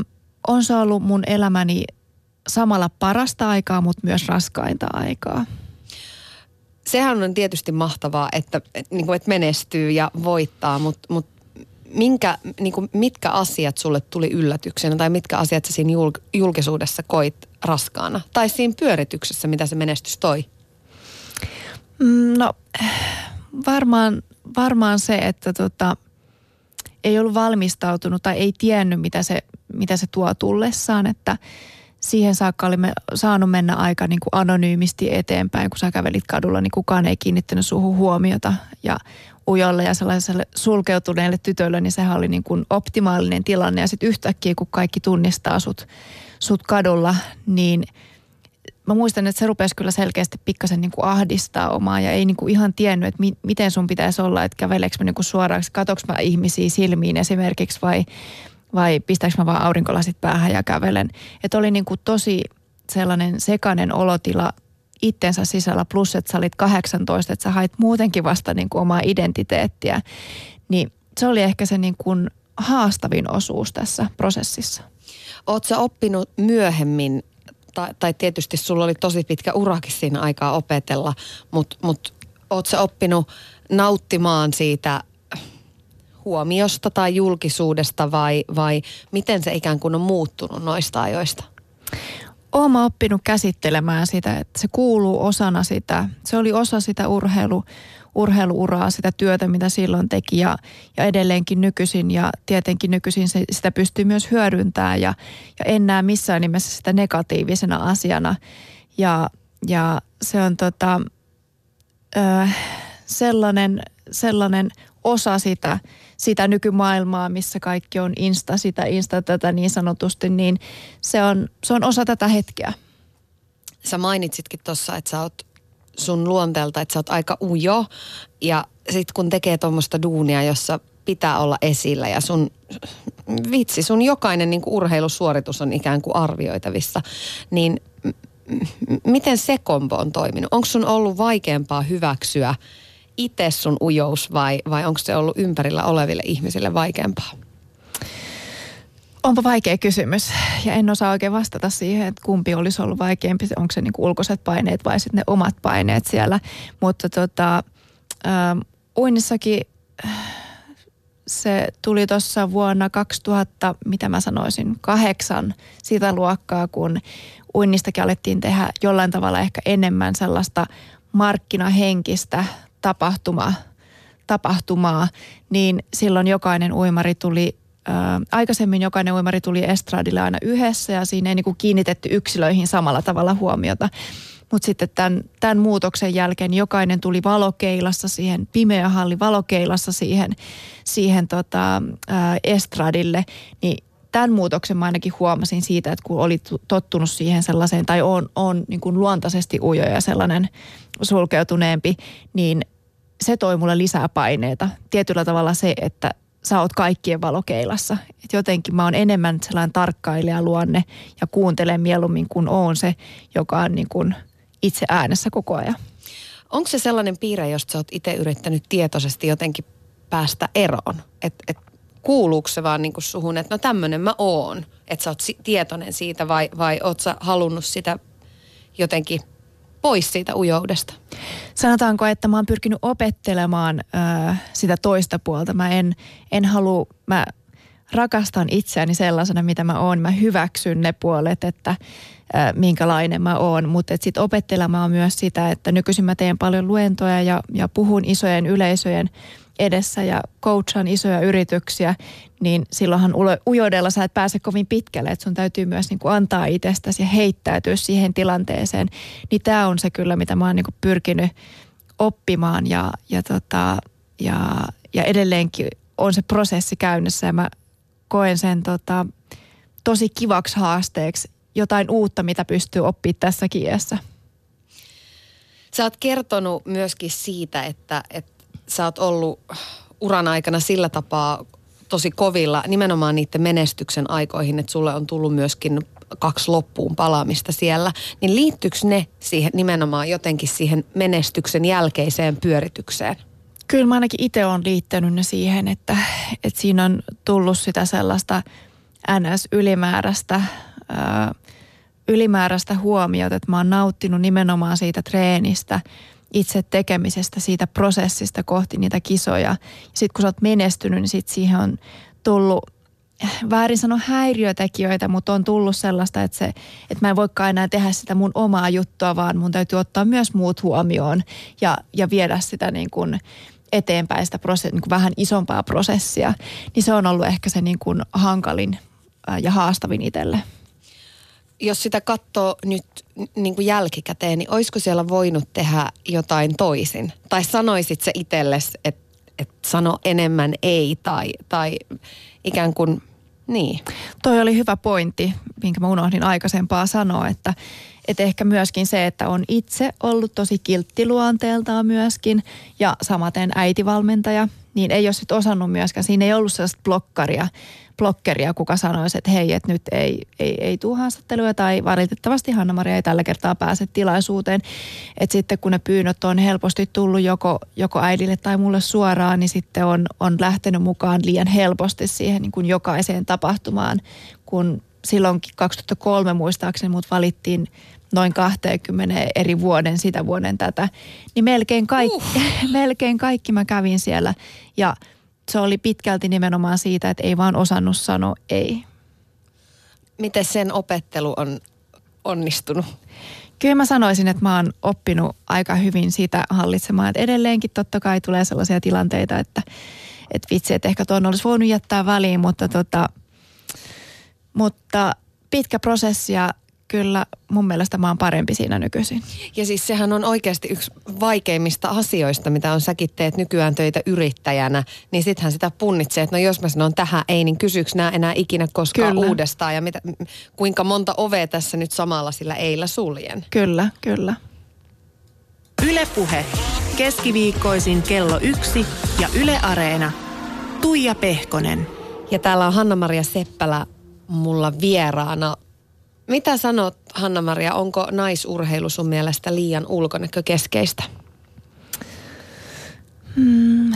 on se ollut mun elämäni samalla parasta aikaa, mutta myös raskainta aikaa sehän on tietysti mahtavaa, että, niin kuin, että menestyy ja voittaa, mutta, mutta minkä, niin kuin, mitkä asiat sulle tuli yllätyksenä tai mitkä asiat sä siinä julkisuudessa koit raskaana? Tai siinä pyörityksessä, mitä se menestys toi? Mm, no varmaan, varmaan se, että tota, ei ollut valmistautunut tai ei tiennyt, mitä se, mitä se tuo tullessaan, että – siihen saakka olimme saanut mennä aika niin kuin anonyymisti eteenpäin, kun sä kävelit kadulla, niin kukaan ei kiinnittänyt suhun huomiota. Ja ujolle ja sellaiselle sulkeutuneelle tytölle, niin sehän oli niin kuin optimaalinen tilanne. Ja sitten yhtäkkiä, kun kaikki tunnistaa sut, sut kadulla, niin mä muistan, että se rupesi kyllä selkeästi pikkasen niin kuin ahdistaa omaa ja ei niin kuin ihan tiennyt, että mi- miten sun pitäisi olla, että käveleekö mä niin kuin suoraan, mä ihmisiä silmiin esimerkiksi vai vai pistääkö mä vaan aurinkolasit päähän ja kävelen. Että oli niin kuin tosi sellainen sekainen olotila itsensä sisällä, plus että sä olit 18, että sä hait muutenkin vasta niin kuin omaa identiteettiä. Niin se oli ehkä se niin kuin haastavin osuus tässä prosessissa. Oletko oppinut myöhemmin, tai, tai tietysti sulla oli tosi pitkä urakin siinä aikaa opetella, mutta mut, ootko sä oppinut nauttimaan siitä huomiosta tai julkisuudesta vai, vai miten se ikään kuin on muuttunut noista ajoista? Olen oppinut käsittelemään sitä, että se kuuluu osana sitä. Se oli osa sitä urheilu, urheiluuraa, sitä työtä, mitä silloin teki ja, ja edelleenkin nykyisin. Ja tietenkin nykyisin se, sitä pystyy myös hyödyntämään ja, ja en näe missään nimessä sitä negatiivisena asiana. Ja, ja se on tota, ö, sellainen, sellainen osa sitä, sitä nykymaailmaa, missä kaikki on insta, sitä insta tätä niin sanotusti, niin se on, se on osa tätä hetkeä. Sä mainitsitkin tuossa, että sä oot sun luonteelta, että sä oot aika ujo ja sit kun tekee tuommoista duunia, jossa pitää olla esillä ja sun, vitsi, sun jokainen niin urheilusuoritus on ikään kuin arvioitavissa, niin miten se kombo on toiminut? Onko sun ollut vaikeampaa hyväksyä itse sun ujous vai, vai onko se ollut ympärillä oleville ihmisille vaikeampaa? Onpa vaikea kysymys ja en osaa oikein vastata siihen, että kumpi olisi ollut vaikeampi. Onko se niin ulkoiset paineet vai sitten ne omat paineet siellä. Mutta tota, ähm, uinnissakin se tuli tuossa vuonna 2000, mitä mä sanoisin, kahdeksan sitä luokkaa, kun uinnistakin alettiin tehdä jollain tavalla ehkä enemmän sellaista markkinahenkistä tapahtumaa, tapahtumaa niin silloin jokainen uimari tuli Ää, aikaisemmin jokainen uimari tuli estradille aina yhdessä ja siinä ei niin kuin kiinnitetty yksilöihin samalla tavalla huomiota. Mutta sitten tämän, tämän muutoksen jälkeen jokainen tuli valokeilassa siihen, pimeä halli valokeilassa siihen, siihen tota, ää, estradille, niin tämän muutoksen mä ainakin huomasin siitä, että kun oli tottunut siihen sellaiseen, tai on, on niin kuin luontaisesti ujo ja sellainen sulkeutuneempi, niin se toi mulle lisää paineita. Tietyllä tavalla se, että sä oot kaikkien valokeilassa. Et jotenkin mä oon enemmän sellainen tarkkailija luonne ja kuuntelen mieluummin kuin oon se, joka on niin kuin itse äänessä koko ajan. Onko se sellainen piirre, josta sä oot itse yrittänyt tietoisesti jotenkin päästä eroon? Että et kuuluuko se vaan niin kuin suhun, että no tämmöinen mä oon, että sä oot tietoinen siitä vai, vai oot sä halunnut sitä jotenkin pois siitä ujoudesta? Sanotaanko, että mä oon pyrkinyt opettelemaan ö, sitä toista puolta. Mä en, en halua, mä rakastan itseäni sellaisena, mitä mä oon. Mä hyväksyn ne puolet, että ö, minkälainen mä oon. Mutta sitten opettelemaan myös sitä, että nykyisin mä teen paljon luentoja ja, ja puhun isojen yleisöjen – edessä ja coachaan isoja yrityksiä, niin silloinhan ujoudella sä et pääse kovin pitkälle, että sun täytyy myös niin kuin antaa itsestäsi ja heittäytyä siihen tilanteeseen. Niin tämä on se kyllä, mitä mä oon niin kuin pyrkinyt oppimaan ja, ja, tota, ja, ja edelleenkin on se prosessi käynnissä ja mä koen sen tota, tosi kivaksi haasteeksi jotain uutta, mitä pystyy oppimaan tässä iässä. Sä oot kertonut myöskin siitä, että, että sä oot ollut uran aikana sillä tapaa tosi kovilla nimenomaan niiden menestyksen aikoihin, että sulle on tullut myöskin kaksi loppuun palaamista siellä, niin liittyykö ne siihen nimenomaan jotenkin siihen menestyksen jälkeiseen pyöritykseen? Kyllä mä ainakin itse olen liittänyt ne siihen, että, että siinä on tullut sitä sellaista NS-ylimääräistä, ää, ylimääräistä huomiota, että mä oon nauttinut nimenomaan siitä treenistä – itse tekemisestä, siitä prosessista kohti niitä kisoja. Sitten kun sä oot menestynyt, niin sit siihen on tullut väärin sanoa häiriötekijöitä, mutta on tullut sellaista, että, se, että mä en voikaan enää tehdä sitä mun omaa juttua, vaan mun täytyy ottaa myös muut huomioon ja, ja viedä sitä niin kuin eteenpäin sitä prosessia, niin kuin vähän isompaa prosessia. Niin se on ollut ehkä se niin kuin hankalin ja haastavin itselle jos sitä katsoo nyt niin kuin jälkikäteen, niin olisiko siellä voinut tehdä jotain toisin? Tai sanoisit se itsellesi, että et sano enemmän ei tai, tai ikään kuin niin. Toi oli hyvä pointti, minkä mä unohdin aikaisempaa sanoa, että, että ehkä myöskin se, että on itse ollut tosi kilttiluonteeltaan myöskin ja samaten äitivalmentaja, niin ei ole sitten osannut myöskään, siinä ei ollut sellaista blokkaria, blokkeria, kuka sanoisi, että hei, että nyt ei, ei, ei tule haastattelua tai valitettavasti Hanna-Maria ei tällä kertaa pääse tilaisuuteen. Että sitten kun ne pyynnöt on helposti tullut joko, joko äidille tai mulle suoraan, niin sitten on, on lähtenyt mukaan liian helposti siihen niin kuin jokaiseen tapahtumaan, kun silloinkin 2003 muistaakseni mut valittiin noin 20 eri vuoden sitä vuoden tätä, niin melkein kaikki, uh. [laughs] melkein kaikki mä kävin siellä ja se oli pitkälti nimenomaan siitä, että ei vaan osannut sanoa ei. Miten sen opettelu on onnistunut? Kyllä mä sanoisin, että mä oon oppinut aika hyvin sitä hallitsemaan. Että edelleenkin totta kai tulee sellaisia tilanteita, että, että vitsi, että ehkä tuon olisi voinut jättää väliin, mutta, tota, mutta pitkä prosessi ja kyllä mun mielestä mä oon parempi siinä nykyisin. Ja siis sehän on oikeasti yksi vaikeimmista asioista, mitä on säkin teet nykyään töitä yrittäjänä. Niin sittenhän sitä punnitsee, että no jos mä sanon tähän ei, niin kysyks nää enää ikinä koskaan kyllä. uudestaan. Ja mitä, kuinka monta ovea tässä nyt samalla sillä eillä suljen. Kyllä, kyllä. Ylepuhe. Keskiviikkoisin kello yksi ja Yle Areena. Tuija Pehkonen. Ja täällä on Hanna-Maria Seppälä mulla vieraana. Mitä sanot, Hanna-Maria, onko naisurheilu sun mielestä liian ulkonäkökeskeistä? Hmm.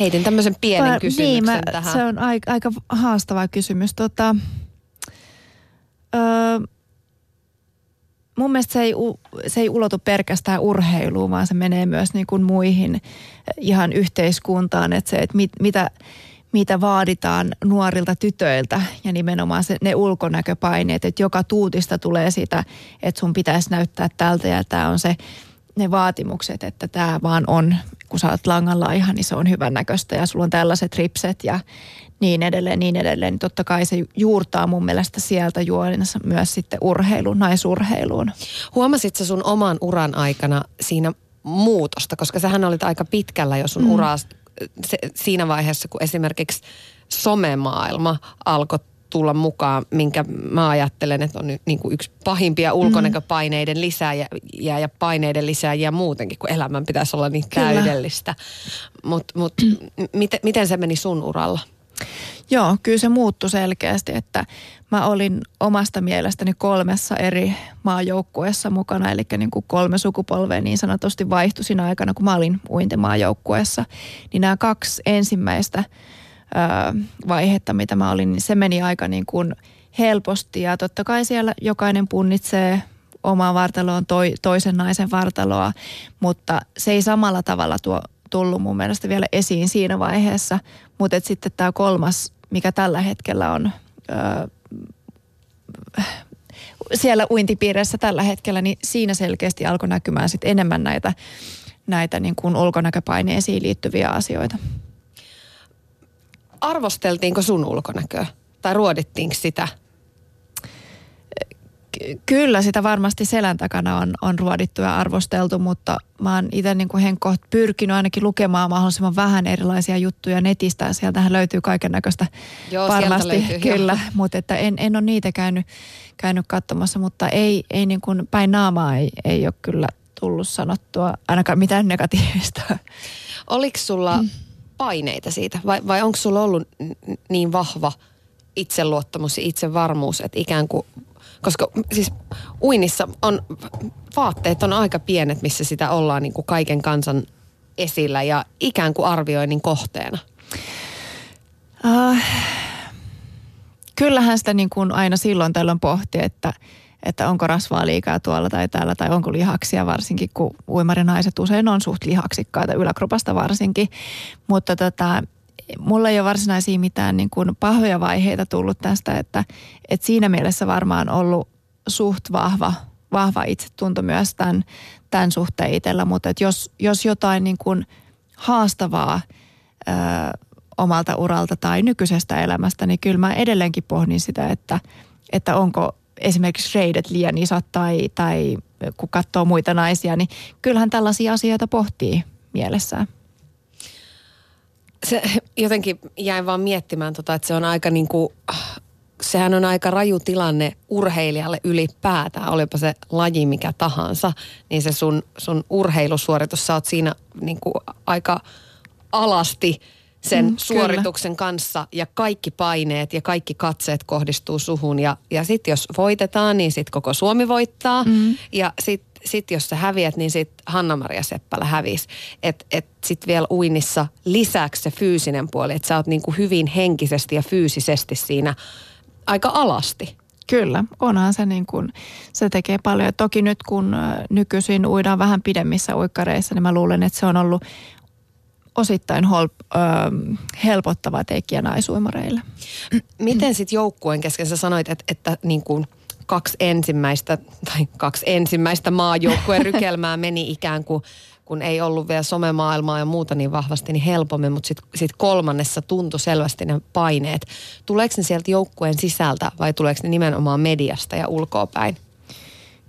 Heitin tämmöisen pienen Pär, kysymyksen niin, mä, tähän. Se on aika, aika haastava kysymys. Tota, öö, mun mielestä se ei, se ei ulotu pelkästään urheiluun, vaan se menee myös niin kuin muihin ihan yhteiskuntaan. Että se, että mit, mitä mitä vaaditaan nuorilta tytöiltä ja nimenomaan se, ne ulkonäköpaineet, että joka tuutista tulee sitä, että sun pitäisi näyttää tältä ja tämä on se ne vaatimukset, että tämä vaan on, kun sä oot langalla ihan, niin se on hyvän näköistä ja sulla on tällaiset ripset ja niin edelleen, niin edelleen. Niin totta kai se juurtaa mun mielestä sieltä juonissa myös sitten urheiluun, naisurheiluun. Huomasitko sun oman uran aikana siinä muutosta, koska sähän olit aika pitkällä jo sun mm. uraa se, siinä vaiheessa, kun esimerkiksi somemaailma alkoi tulla mukaan, minkä mä ajattelen, että on niin kuin yksi pahimpia mm. ulkonäköpaineiden lisääjiä ja paineiden lisääjiä muutenkin, kun elämän pitäisi olla niin Kyllä. täydellistä. Mutta mut, miten, miten se meni sun uralla? Joo, kyllä se muuttui selkeästi, että mä olin omasta mielestäni kolmessa eri maajoukkueessa mukana, eli niin kuin kolme sukupolvea niin sanotusti vaihtui siinä aikana, kun mä olin uintimaajoukkueessa. Niin nämä kaksi ensimmäistä ö, vaihetta, mitä mä olin, niin se meni aika niin kuin helposti ja totta kai siellä jokainen punnitsee omaa vartaloon toi, toisen naisen vartaloa, mutta se ei samalla tavalla tuo tullut mun mielestä vielä esiin siinä vaiheessa. Mutta sitten tämä kolmas, mikä tällä hetkellä on ö, siellä uintipiirissä tällä hetkellä, niin siinä selkeästi alkoi näkymään sit enemmän näitä, näitä niin kuin ulkonäköpaineisiin liittyviä asioita. Arvosteltiinko sun ulkonäköä? Tai ruodittiinko sitä? Kyllä sitä varmasti selän takana on, on ruodittu ja arvosteltu, mutta mä oon itse niin kuin pyrkinyt ainakin lukemaan mahdollisimman vähän erilaisia juttuja netistä. Sieltähän löytyy kaiken näköistä varmasti, löytyy, kyllä, joo. mutta että en, en ole niitä käynyt, käynyt katsomassa, mutta ei, ei niin kuin päin naamaa ei, ei ole kyllä tullut sanottua ainakaan mitään negatiivista. Oliko sulla mm. paineita siitä vai, vai onko sulla ollut niin vahva itseluottamus ja itsevarmuus, että ikään kuin koska siis uinnissa on, vaatteet on aika pienet, missä sitä ollaan niin kuin kaiken kansan esillä ja ikään kuin arvioinnin kohteena. Uh, kyllähän sitä niin kuin aina silloin tällöin pohti, että, että onko rasvaa liikaa tuolla tai täällä tai onko lihaksia varsinkin, kun uimarinaiset usein on suht lihaksikkaita yläkropasta varsinkin. Mutta tota, mulla ei ole varsinaisia mitään niin kuin pahoja vaiheita tullut tästä, että, että siinä mielessä varmaan ollut suht vahva, vahva itsetunto myös tämän, tämän suhteen itsellä, mutta että jos, jos jotain niin kuin haastavaa ö, omalta uralta tai nykyisestä elämästä, niin kyllä mä edelleenkin pohdin sitä, että, että onko esimerkiksi reidet liian isot tai, tai kun katsoo muita naisia, niin kyllähän tällaisia asioita pohtii mielessään se jotenkin jäin vaan miettimään tota, että se on aika niin kuin, sehän on aika raju tilanne urheilijalle ylipäätään, olipa se laji mikä tahansa, niin se sun, sun urheilusuoritus, sä oot siinä niin kuin aika alasti sen mm, suorituksen kyllä. kanssa ja kaikki paineet ja kaikki katseet kohdistuu suhun ja, ja sitten jos voitetaan, niin sitten koko Suomi voittaa mm. ja sitten sitten jos sä häviät, niin sitten Hanna-Maria Seppälä hävisi. Että et, sitten vielä uinnissa lisäksi se fyysinen puoli, että sä oot niinku hyvin henkisesti ja fyysisesti siinä aika alasti. Kyllä, onhan se niin kuin, se tekee paljon. Toki nyt kun nykyisin uidaan vähän pidemmissä uikkareissa, niin mä luulen, että se on ollut osittain hol, ö, helpottava tekijä naisuimareille. Miten sitten joukkueen kesken sä sanoit, että, että niin kuin kaksi ensimmäistä tai kaksi ensimmäistä maajoukkueen [laughs] rykelmää meni ikään kuin kun ei ollut vielä somemaailmaa ja muuta niin vahvasti, niin helpommin, mutta sitten sit kolmannessa tuntui selvästi ne paineet. Tuleeko ne sieltä joukkueen sisältä vai tuleeko ne nimenomaan mediasta ja ulkoapäin?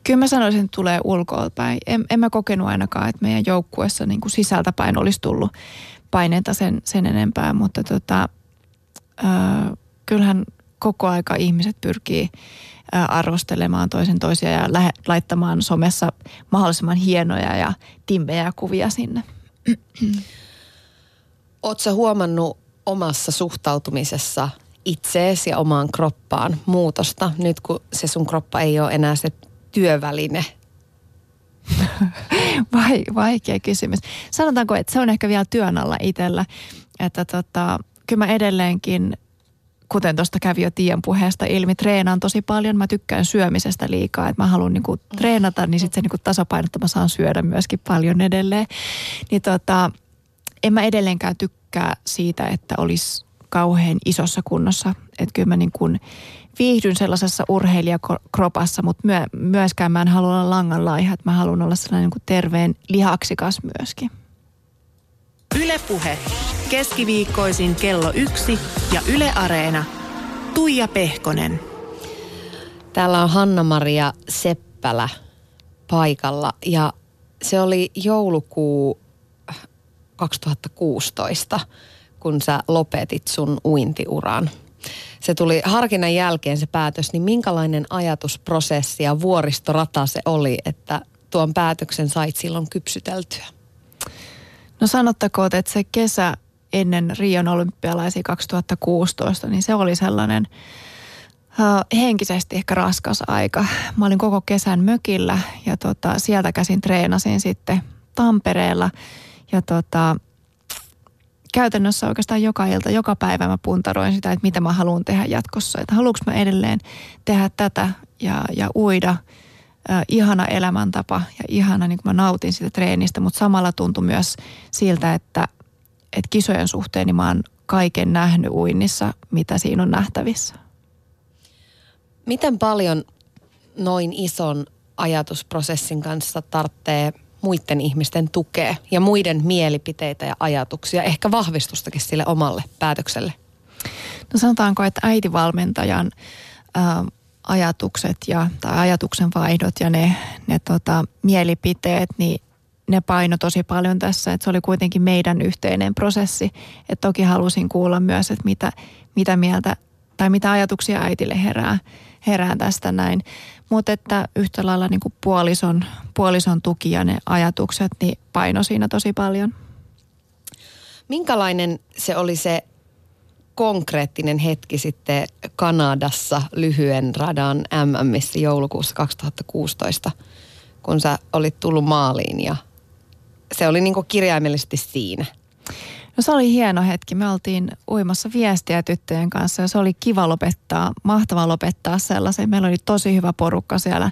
Kyllä mä sanoisin, että tulee ulkoapäin. En, en mä kokenut ainakaan, että meidän joukkueessa niin kuin sisältäpäin olisi tullut paineita sen, sen enempää, mutta tota, äh, kyllähän koko aika ihmiset pyrkii arvostelemaan toisen toisia ja lähe, laittamaan somessa mahdollisimman hienoja ja timmejä kuvia sinne. [clears throat] Oletko huomannut omassa suhtautumisessa itseesi ja omaan kroppaan muutosta, nyt kun se sun kroppa ei ole enää se työväline? [laughs] Vai, vaikea kysymys. Sanotaanko, että se on ehkä vielä työn alla itsellä. Että tota, kyllä mä edelleenkin kuten tuosta kävi jo Tiian puheesta ilmi, treenaan tosi paljon. Mä tykkään syömisestä liikaa, että mä haluan niinku treenata, niin sitten se niinku tasapainottaa, mä saan syödä myöskin paljon edelleen. Niin tota, en mä edelleenkään tykkää siitä, että olisi kauhean isossa kunnossa. Että kyllä mä niinku viihdyn sellaisessa urheilijakropassa, mutta myö, myöskään mä en halua olla langan laiha, että mä haluan olla sellainen niinku terveen lihaksikas myöskin. Ylepuhe keskiviikkoisin kello yksi ja Yle Areena. Tuija Pehkonen. Täällä on Hanna-Maria Seppälä paikalla ja se oli joulukuu 2016, kun sä lopetit sun uintiuran. Se tuli harkinnan jälkeen se päätös, niin minkälainen ajatusprosessi ja vuoristorata se oli, että tuon päätöksen sait silloin kypsyteltyä? No sanottakoon, että se kesä ennen Rion olympialaisia 2016, niin se oli sellainen uh, henkisesti ehkä raskas aika. Mä olin koko kesän mökillä ja tota, sieltä käsin treenasin sitten Tampereella ja tota, käytännössä oikeastaan joka ilta, joka päivä mä puntaroin sitä, että mitä mä haluan tehdä jatkossa. Että haluanko mä edelleen tehdä tätä ja, ja uida. Äh, ihana elämäntapa ja ihana, niin kuin mä nautin sitä treenistä, mutta samalla tuntui myös siltä, että että kisojen suhteen niin mä oon kaiken nähnyt uinnissa, mitä siinä on nähtävissä. Miten paljon noin ison ajatusprosessin kanssa tarvitsee muiden ihmisten tukea ja muiden mielipiteitä ja ajatuksia, ehkä vahvistustakin sille omalle päätökselle? No sanotaanko, että äitivalmentajan ä, ajatukset ja, tai ajatuksen vaihdot ja ne, ne tota, mielipiteet, niin ne paino tosi paljon tässä, että se oli kuitenkin meidän yhteinen prosessi. Että toki halusin kuulla myös, että mitä, mitä mieltä tai mitä ajatuksia äitille herää, herää tästä näin. Mutta että yhtä lailla niin puolison, puolison tuki ja ne ajatukset, niin paino siinä tosi paljon. Minkälainen se oli se konkreettinen hetki sitten Kanadassa lyhyen radan MMissä joulukuussa 2016, kun sä olit tullut maaliin ja se oli niin kirjaimellisesti siinä? No se oli hieno hetki. Me oltiin uimassa viestiä tyttöjen kanssa ja se oli kiva lopettaa, mahtava lopettaa sellaisen. Meillä oli tosi hyvä porukka siellä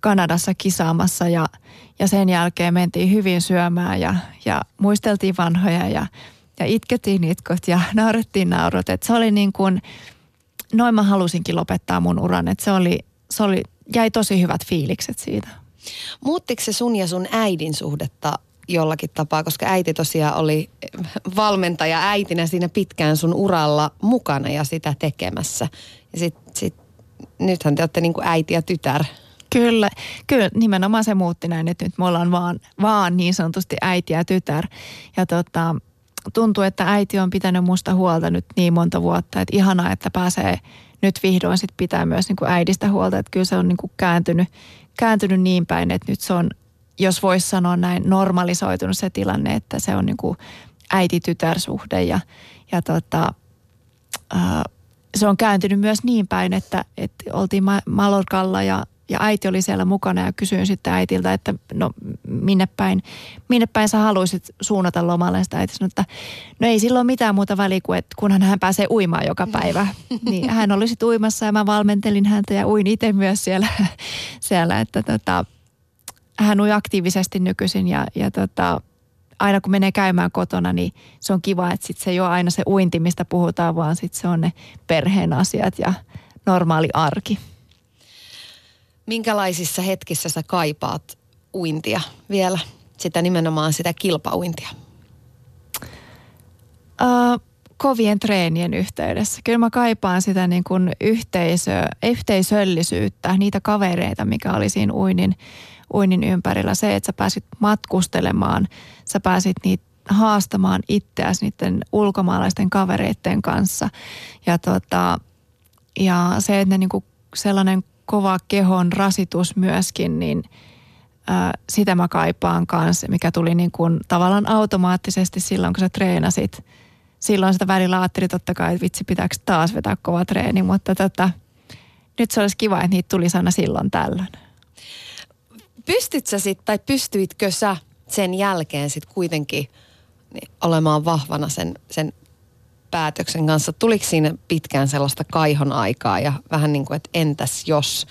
Kanadassa kisaamassa ja, ja sen jälkeen mentiin hyvin syömään ja, ja muisteltiin vanhoja ja, ja itkettiin itkot ja [laughs] naurettiin naurut. Et se oli niin kuin, noin mä halusinkin lopettaa mun uran. Et se oli, se oli, jäi tosi hyvät fiilikset siitä. Muuttiko se sun ja sun äidin suhdetta jollakin tapaa, koska äiti tosiaan oli valmentaja äitinä siinä pitkään sun uralla mukana ja sitä tekemässä. Ja sit, sit, nythän te olette niin kuin äiti ja tytär. Kyllä, kyllä nimenomaan se muutti näin, että nyt me ollaan vaan, vaan niin sanotusti äiti ja tytär. Ja tota, tuntuu, että äiti on pitänyt musta huolta nyt niin monta vuotta, että ihanaa, että pääsee nyt vihdoin sit pitää myös niin kuin äidistä huolta. Että kyllä se on niin kuin kääntynyt, kääntynyt niin päin, että nyt se on jos voisi sanoa näin, normalisoitunut se tilanne, että se on niin kuin äiti-tytär-suhde ja, ja tota, ää, se on kääntynyt myös niin päin, että, että oltiin Malorkalla ja, ja äiti oli siellä mukana ja kysyin sitten äitiltä, että no minne päin, minne päin sä haluaisit suunnata lomalle. Sitä äiti sanoi, että no ei silloin mitään muuta väliä kuin, että kunhan hän pääsee uimaan joka päivä. [laughs] niin hän oli sitten uimassa ja mä valmentelin häntä ja uin itse myös siellä, [laughs] siellä että tota, hän ui aktiivisesti nykyisin ja, ja tota, aina kun menee käymään kotona, niin se on kiva, että sit se ei ole aina se uinti, mistä puhutaan, vaan sit se on ne perheen asiat ja normaali arki. Minkälaisissa hetkissä sä kaipaat uintia vielä? Sitä nimenomaan sitä kilpauintia. Uh, kovien treenien yhteydessä. Kyllä mä kaipaan sitä niin kuin yhteisö, yhteisöllisyyttä, niitä kavereita, mikä oli siinä uinin, uinin ympärillä. Se, että sä pääsit matkustelemaan, sä pääsit niitä haastamaan itseäsi niiden ulkomaalaisten kavereiden kanssa. Ja, tota, ja se, että ne niin kuin sellainen kova kehon rasitus myöskin, niin ää, sitä mä kaipaan kanssa, mikä tuli niin kuin tavallaan automaattisesti silloin, kun sä treenasit. Silloin sitä välillä ajattelin totta kai, että vitsi pitääkö taas vetää kova treeni, mutta tota, nyt se olisi kiva, että niitä tulisi aina silloin tällöin. Pystyt sä sit, tai pystyitkö sä sen jälkeen sitten kuitenkin niin, olemaan vahvana sen, sen päätöksen kanssa? Tuliko siinä pitkään sellaista kaihon aikaa ja vähän niin kuin, että entäs jos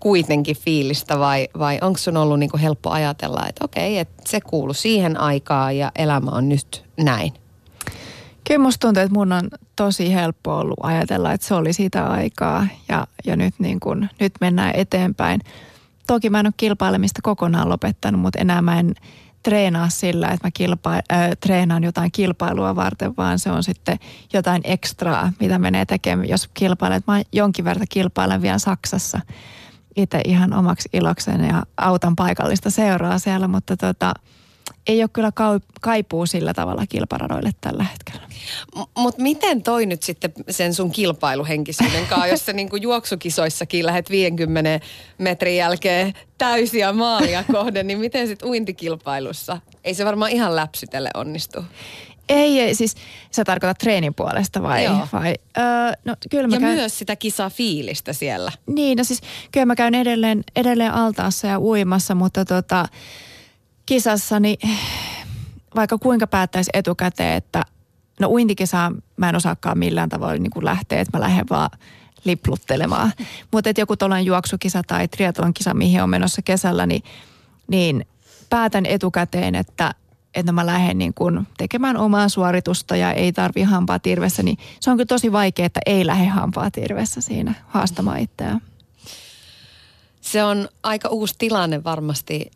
kuitenkin fiilistä vai, vai onko sun ollut niin kuin helppo ajatella, että okei, että se kuuluu siihen aikaan ja elämä on nyt näin? Kyllä musta tuntuu, että mun on tosi helppo ollut ajatella, että se oli sitä aikaa ja, ja nyt, niin kun, nyt mennään eteenpäin. Toki mä en ole kilpailemista kokonaan lopettanut, mutta enää mä en treenaa sillä, että mä kilpa- äh, treenaan jotain kilpailua varten, vaan se on sitten jotain ekstraa, mitä menee tekemään, jos kilpailen. Mä jonkin verran kilpailen vielä Saksassa itse ihan omaksi ilokseni ja autan paikallista seuraa siellä, mutta tota, ei ole kyllä kaipuu sillä tavalla kilparadoille tällä hetkellä. M- Mutta miten toi nyt sitten sen sun kilpailuhenkisyyden kanssa, jos sä [laughs] niinku juoksukisoissakin lähdet 50 metrin jälkeen täysiä maalia kohden, niin miten sitten uintikilpailussa? Ei se varmaan ihan läpsytelle onnistu. Ei, ei, siis sä tarkoitat treenin puolesta vai? Joo. vai öö, no, kyllä mä Ja käyn, myös sitä kisaa fiilistä siellä. Niin, no siis kyllä mä käyn edelleen, edelleen altaassa ja uimassa, mutta tota, kisassani vaikka kuinka päättäisi etukäteen, että no uintikisaa mä en osaakaan millään tavoin niin kuin lähteä, että mä lähden vaan lipluttelemaan. [laughs] Mutta että joku tuollainen juoksukisa tai triathlon kisa, mihin on menossa kesällä, niin, niin päätän etukäteen, että, että mä lähden niin kuin tekemään omaa suoritusta ja ei tarvi hampaa tirvessä, niin se on kyllä tosi vaikea, että ei lähde hampaa tirvessä siinä haastamaan itseään. Se on aika uusi tilanne varmasti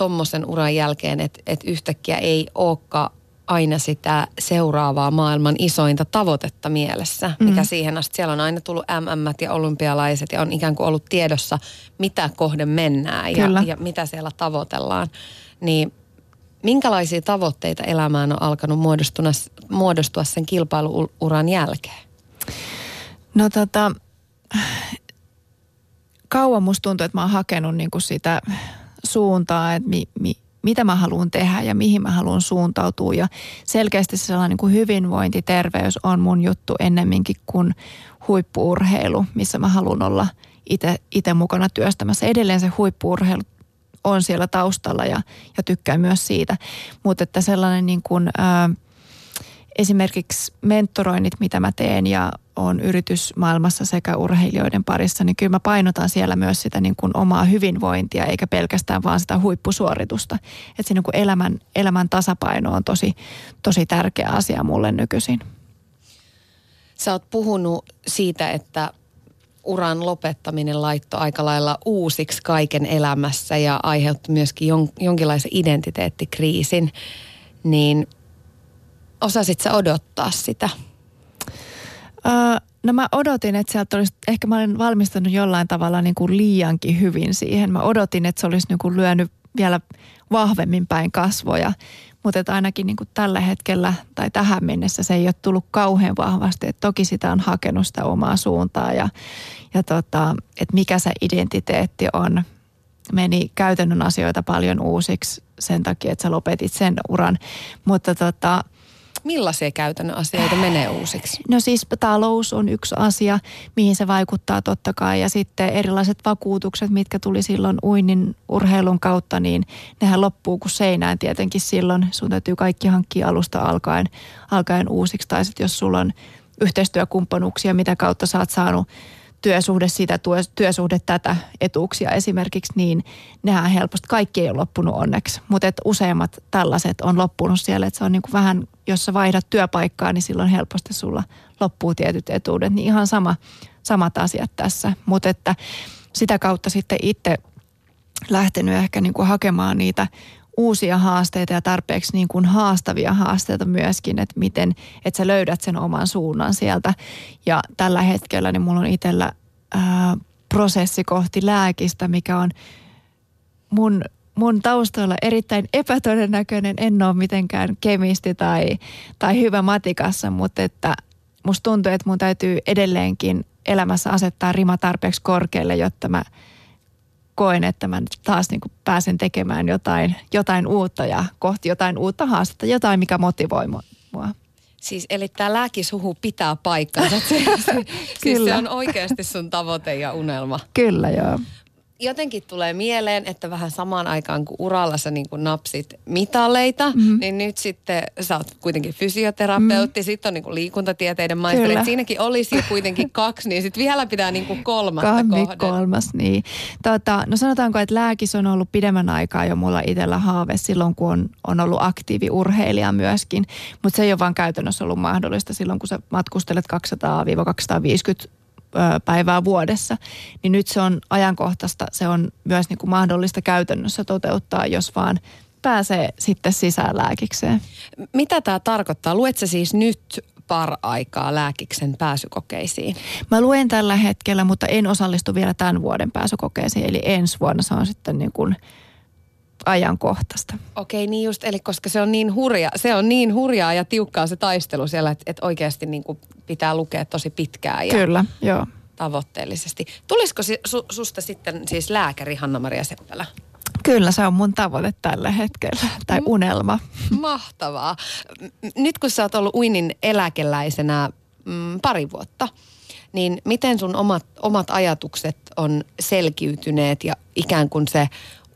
tommosen uran jälkeen, että, että yhtäkkiä ei olekaan aina sitä seuraavaa maailman isointa tavoitetta mielessä, mikä Mm. siihen asti siellä on aina tullut MM ja olympialaiset ja on ikään kuin ollut tiedossa, mitä kohden mennään ja, Kyllä. ja mitä siellä tavoitellaan. Niin minkälaisia tavoitteita elämään on alkanut muodostua, muodostua sen kilpailuuran jälkeen? No tota, kauan musta tuntuu, että mä oon hakenut niinku sitä suuntaa, että mi, mi, mitä mä haluan tehdä ja mihin mä haluan suuntautua. Ja selkeästi sellainen niin kuin hyvinvointi, terveys on mun juttu ennemminkin kuin huippuurheilu, missä mä haluan olla itse mukana työstämässä. Edelleen se huippuurheilu on siellä taustalla ja, ja tykkään myös siitä. Mutta että sellainen niin kuin, ää, esimerkiksi mentoroinnit, mitä mä teen ja on yritysmaailmassa sekä urheilijoiden parissa, niin kyllä mä painotan siellä myös sitä niin kuin omaa hyvinvointia, eikä pelkästään vaan sitä huippusuoritusta. Että siinä niin kuin elämän, elämän tasapaino on tosi, tosi tärkeä asia mulle nykyisin. Sä oot puhunut siitä, että uran lopettaminen laittoi aika lailla uusiksi kaiken elämässä ja aiheutti myöskin jon, jonkinlaisen identiteettikriisin. Niin osasit sä odottaa sitä? Öö, no mä odotin, että sieltä olisi, ehkä mä olin valmistanut jollain tavalla niin kuin liiankin hyvin siihen. Mä odotin, että se olisi niin kuin lyönyt vielä vahvemmin päin kasvoja. Mutta ainakin niin kuin tällä hetkellä tai tähän mennessä se ei ole tullut kauhean vahvasti. Et toki sitä on hakenut sitä omaa suuntaa ja, ja tota, että mikä se identiteetti on. Meni käytännön asioita paljon uusiksi sen takia, että sä lopetit sen uran. Mutta tota, Millaisia käytännön asioita menee uusiksi? No siis talous on yksi asia, mihin se vaikuttaa totta kai. Ja sitten erilaiset vakuutukset, mitkä tuli silloin uinnin urheilun kautta, niin nehän loppuu kuin seinään tietenkin silloin. Sun täytyy kaikki hankkia alusta alkaen, alkaen uusiksi. Tai sitten jos sulla on yhteistyökumppanuuksia, mitä kautta sä oot saanut työsuhde sitä, työsuhde tätä etuuksia esimerkiksi, niin nehän helposti, kaikki ei ole loppunut onneksi. Mutta useimmat tällaiset on loppunut siellä, että se on niin kuin vähän, jos sä vaihdat työpaikkaa, niin silloin helposti sulla loppuu tietyt etuudet. Niin ihan sama, samat asiat tässä. Mutta että sitä kautta sitten itse lähtenyt ehkä niin kuin hakemaan niitä uusia haasteita ja tarpeeksi niin kuin haastavia haasteita myöskin, että miten, että sä löydät sen oman suunnan sieltä. Ja tällä hetkellä niin mulla on itsellä ää, prosessi kohti lääkistä, mikä on mun, mun taustalla erittäin epätodennäköinen. En ole mitenkään kemisti tai, tai hyvä matikassa, mutta että musta tuntuu, että mun täytyy edelleenkin elämässä asettaa rima tarpeeksi korkealle, jotta mä – koen, että mä taas niin kuin pääsen tekemään jotain, jotain uutta ja kohti jotain uutta haastetta, jotain, mikä motivoi mua. Siis eli tämä lääkisuhu pitää paikkansa. [laughs] Se, siis se on oikeasti sun tavoite ja unelma. Kyllä, joo jotenkin tulee mieleen, että vähän samaan aikaan kun uralla sä niin kuin napsit mitaleita, mm-hmm. niin nyt sitten sä oot kuitenkin fysioterapeutti, mm-hmm. sitten on niin kuin liikuntatieteiden maisteri. Siinäkin olisi jo kuitenkin [laughs] kaksi, niin sitten vielä pitää niin kuin kolmatta Kahmi kolmas, niin. Tota, no sanotaanko, että lääkis on ollut pidemmän aikaa jo mulla itsellä haave silloin, kun on, on ollut aktiivi urheilija myöskin. Mutta se ei ole vaan käytännössä ollut mahdollista silloin, kun sä matkustelet 200-250 päivää vuodessa, niin nyt se on ajankohtaista, se on myös niin kuin mahdollista käytännössä toteuttaa, jos vaan pääsee sitten sisään lääkikseen. Mitä tämä tarkoittaa? Luet siis nyt par-aikaa lääkiksen pääsykokeisiin? Mä luen tällä hetkellä, mutta en osallistu vielä tämän vuoden pääsykokeisiin. Eli ensi vuonna se on sitten niin kuin ajankohtaista. Okei, niin just, eli koska se on niin, hurja, se on niin hurjaa ja tiukkaa se taistelu siellä, että, että oikeasti niin kuin pitää lukea tosi pitkään. Ja Kyllä, joo. Tavoitteellisesti. Tulisiko su, susta sitten siis lääkäri Hanna-Maria Seppälä? Kyllä, se on mun tavoite tällä hetkellä, tai unelma. Mahtavaa. Nyt kun sä oot ollut uinin eläkeläisenä mm, pari vuotta, niin miten sun omat, omat ajatukset on selkiytyneet ja ikään kuin se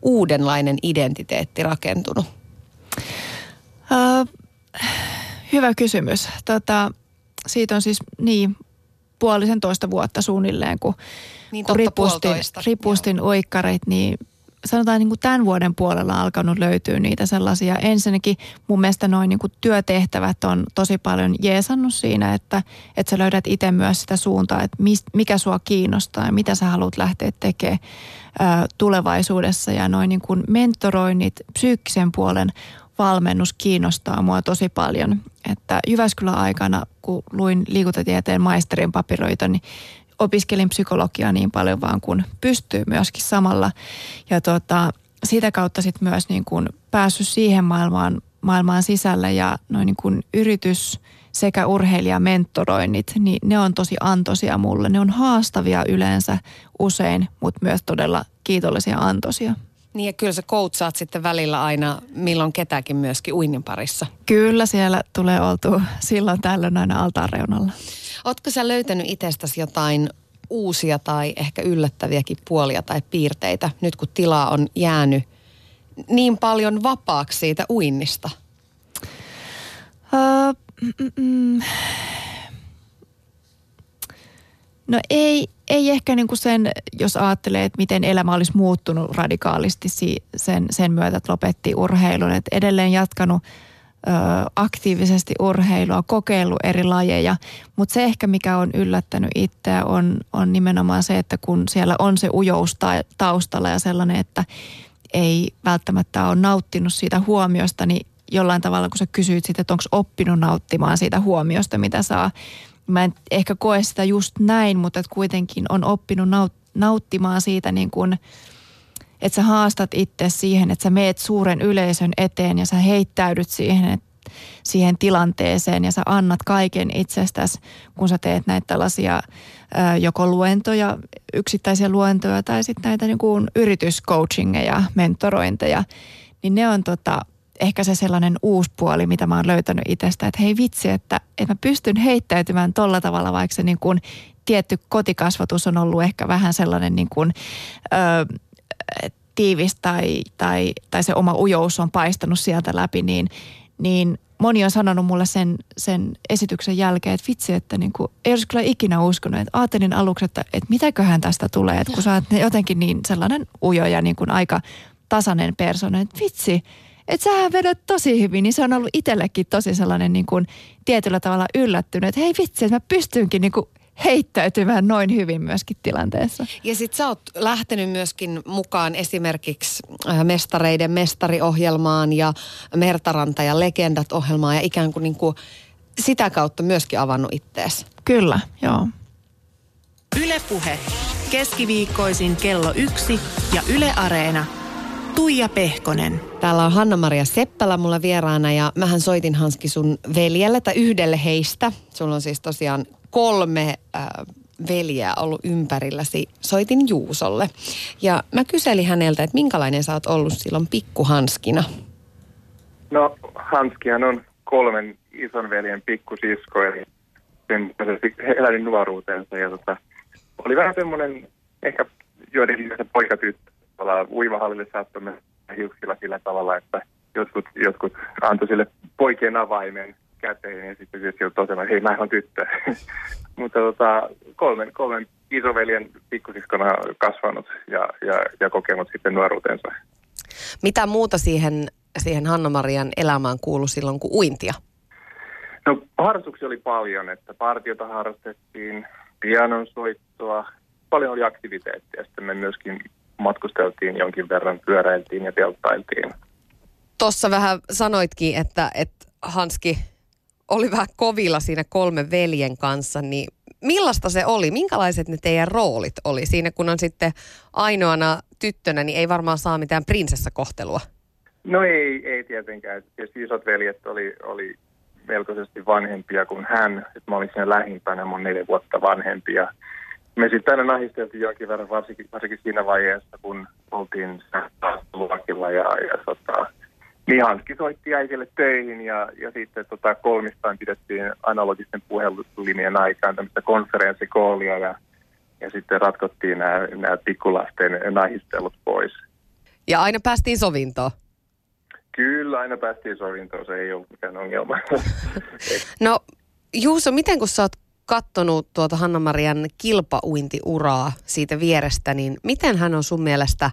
uudenlainen identiteetti rakentunut? Uh, hyvä kysymys. Tota, siitä on siis niin puolisen toista vuotta suunnilleen, kun, niin kun ripustin, ripustin oikkarit, niin sanotaan niin kuin tämän vuoden puolella alkanut löytyä niitä sellaisia. Ensinnäkin mun mielestä noin niin työtehtävät on tosi paljon jeesannut siinä, että, että sä löydät itse myös sitä suuntaa, että mikä sua kiinnostaa ja mitä sä haluat lähteä tekemään ää, tulevaisuudessa. Ja noin niin kuin mentoroinnit, psyykkisen puolen valmennus kiinnostaa mua tosi paljon. Että Jyväskylän aikana, kun luin liikuntatieteen maisterin papiroita, niin opiskelin psykologiaa niin paljon vaan kuin pystyy myöskin samalla. Ja tota, sitä kautta sitten myös niin kuin päässyt siihen maailmaan, maailmaan sisälle ja noin niin kuin yritys sekä urheilijamentoroinnit, niin ne on tosi antoisia mulle. Ne on haastavia yleensä usein, mutta myös todella kiitollisia antoisia. Niin ja kyllä sä koutsaat sitten välillä aina milloin ketäkin myöskin uinnin parissa. Kyllä siellä tulee oltu silloin tällöin aina altaan reunalla. Ootko sä löytänyt itsestäsi jotain uusia tai ehkä yllättäviäkin puolia tai piirteitä nyt kun tila on jäänyt niin paljon vapaaksi siitä uinnista? Uh, mm, mm. No ei, ei ehkä niin kuin sen, jos ajattelee, että miten elämä olisi muuttunut radikaalisti sen, sen myötä, että lopetti urheilun. Että edelleen jatkanut aktiivisesti urheilua, kokeillut eri lajeja. Mutta se ehkä, mikä on yllättänyt itseä, on, on nimenomaan se, että kun siellä on se ujous taustalla ja sellainen, että ei välttämättä ole nauttinut siitä huomiosta, niin jollain tavalla, kun sä kysyit sitten, että onko oppinut nauttimaan siitä huomiosta, mitä saa, mä en ehkä koe sitä just näin, mutta kuitenkin on oppinut naut- nauttimaan siitä niin kuin, että sä haastat itse siihen, että sä meet suuren yleisön eteen ja sä heittäydyt siihen, siihen tilanteeseen ja sä annat kaiken itsestäsi, kun sä teet näitä tällaisia joko luentoja, yksittäisiä luentoja tai sitten näitä niin kuin yrityscoachingeja, mentorointeja, niin ne on tota, ehkä se sellainen uusi puoli, mitä mä oon löytänyt itsestä, että hei vitsi, että, että mä pystyn heittäytymään tolla tavalla, vaikka se niin kuin tietty kotikasvatus on ollut ehkä vähän sellainen niin kuin, ö, tiivis tai, tai, tai se oma ujous on paistanut sieltä läpi, niin, niin moni on sanonut mulle sen, sen esityksen jälkeen, että vitsi, että niin kuin, ei olisi kyllä ikinä uskonut. Että ajattelin aluksi, että, että mitäköhän tästä tulee, että kun sä oot jotenkin niin sellainen ujo ja niin kuin aika tasainen persona, että vitsi, että sähän vedät tosi hyvin, niin se on ollut itsellekin tosi sellainen niin kuin tietyllä tavalla yllättynyt, että hei vitsi, että mä pystynkin niin kuin heittäytymään noin hyvin myöskin tilanteessa. Ja sit sä oot lähtenyt myöskin mukaan esimerkiksi äh, Mestareiden mestariohjelmaan ja Mertaranta ja Legendat ohjelmaan ja ikään kuin, niin kuin sitä kautta myöskin avannut ittees. Kyllä, joo. Ylepuhe keskiviikkoisin kello yksi ja Yle Areena. Tuija Pehkonen. Täällä on Hanna-Maria Seppälä mulla vieraana ja mähän soitin Hanski sun veljelle tai yhdelle heistä. Sulla on siis tosiaan kolme äh, veljeä ollut ympärilläsi. Soitin Juusolle ja mä kyselin häneltä, että minkälainen sä oot ollut silloin pikkuhanskina? No Hanskihan on kolmen ison veljen pikkusisko, eli sen eläin nuoruutensa ja tota, oli vähän semmoinen ehkä joidenkin se poikatyttö uimahallille saattoi hiuksilla sillä tavalla, että jotkut, jotkut antoi sille poikien avaimen käteen ja sitten tietysti tosiaan, että hei mä on tyttö. [laughs] Mutta tota, kolmen, kolmen isoveljen pikkusiskona kasvanut ja, ja, ja kokenut sitten nuoruutensa. Mitä muuta siihen, siihen Hanna-Marian elämään kuului silloin kuin uintia? No harrastuksia oli paljon, että partiota harrastettiin, pianon soittoa, paljon oli aktiviteetteja. Sitten me myöskin matkusteltiin jonkin verran, pyöräiltiin ja telttailtiin. Tuossa vähän sanoitkin, että, että Hanski oli vähän kovilla siinä kolme veljen kanssa, niin millaista se oli? Minkälaiset ne teidän roolit oli? Siinä kun on sitten ainoana tyttönä, niin ei varmaan saa mitään prinsessakohtelua. No ei, ei tietenkään. Tietysti isot veljet oli, oli melkoisesti vanhempia kuin hän. Et mä olin siinä lähimpänä, mun neljä vuotta vanhempia. Me sitten aina nahisteltiin jonkin verran, varsinkin, varsinkin siinä vaiheessa, kun oltiin luokilla ja, ja tota, Mihanski soitti äitille töihin ja, ja sitten tota, kolmistaan pidettiin analogisten puhelulinjan aikaan tämmöistä konferenssikoolia ja, ja sitten ratkottiin nämä, nämä pikkulasten nahistelut pois. Ja aina päästiin sovintoon? Kyllä, aina päästiin sovintoon, se ei ollut mikään ongelma. [laughs] no Juuso, miten kun sä oot kattonut tuota Hanna-Marian kilpauintiuraa siitä vierestä, niin miten hän on sun mielestä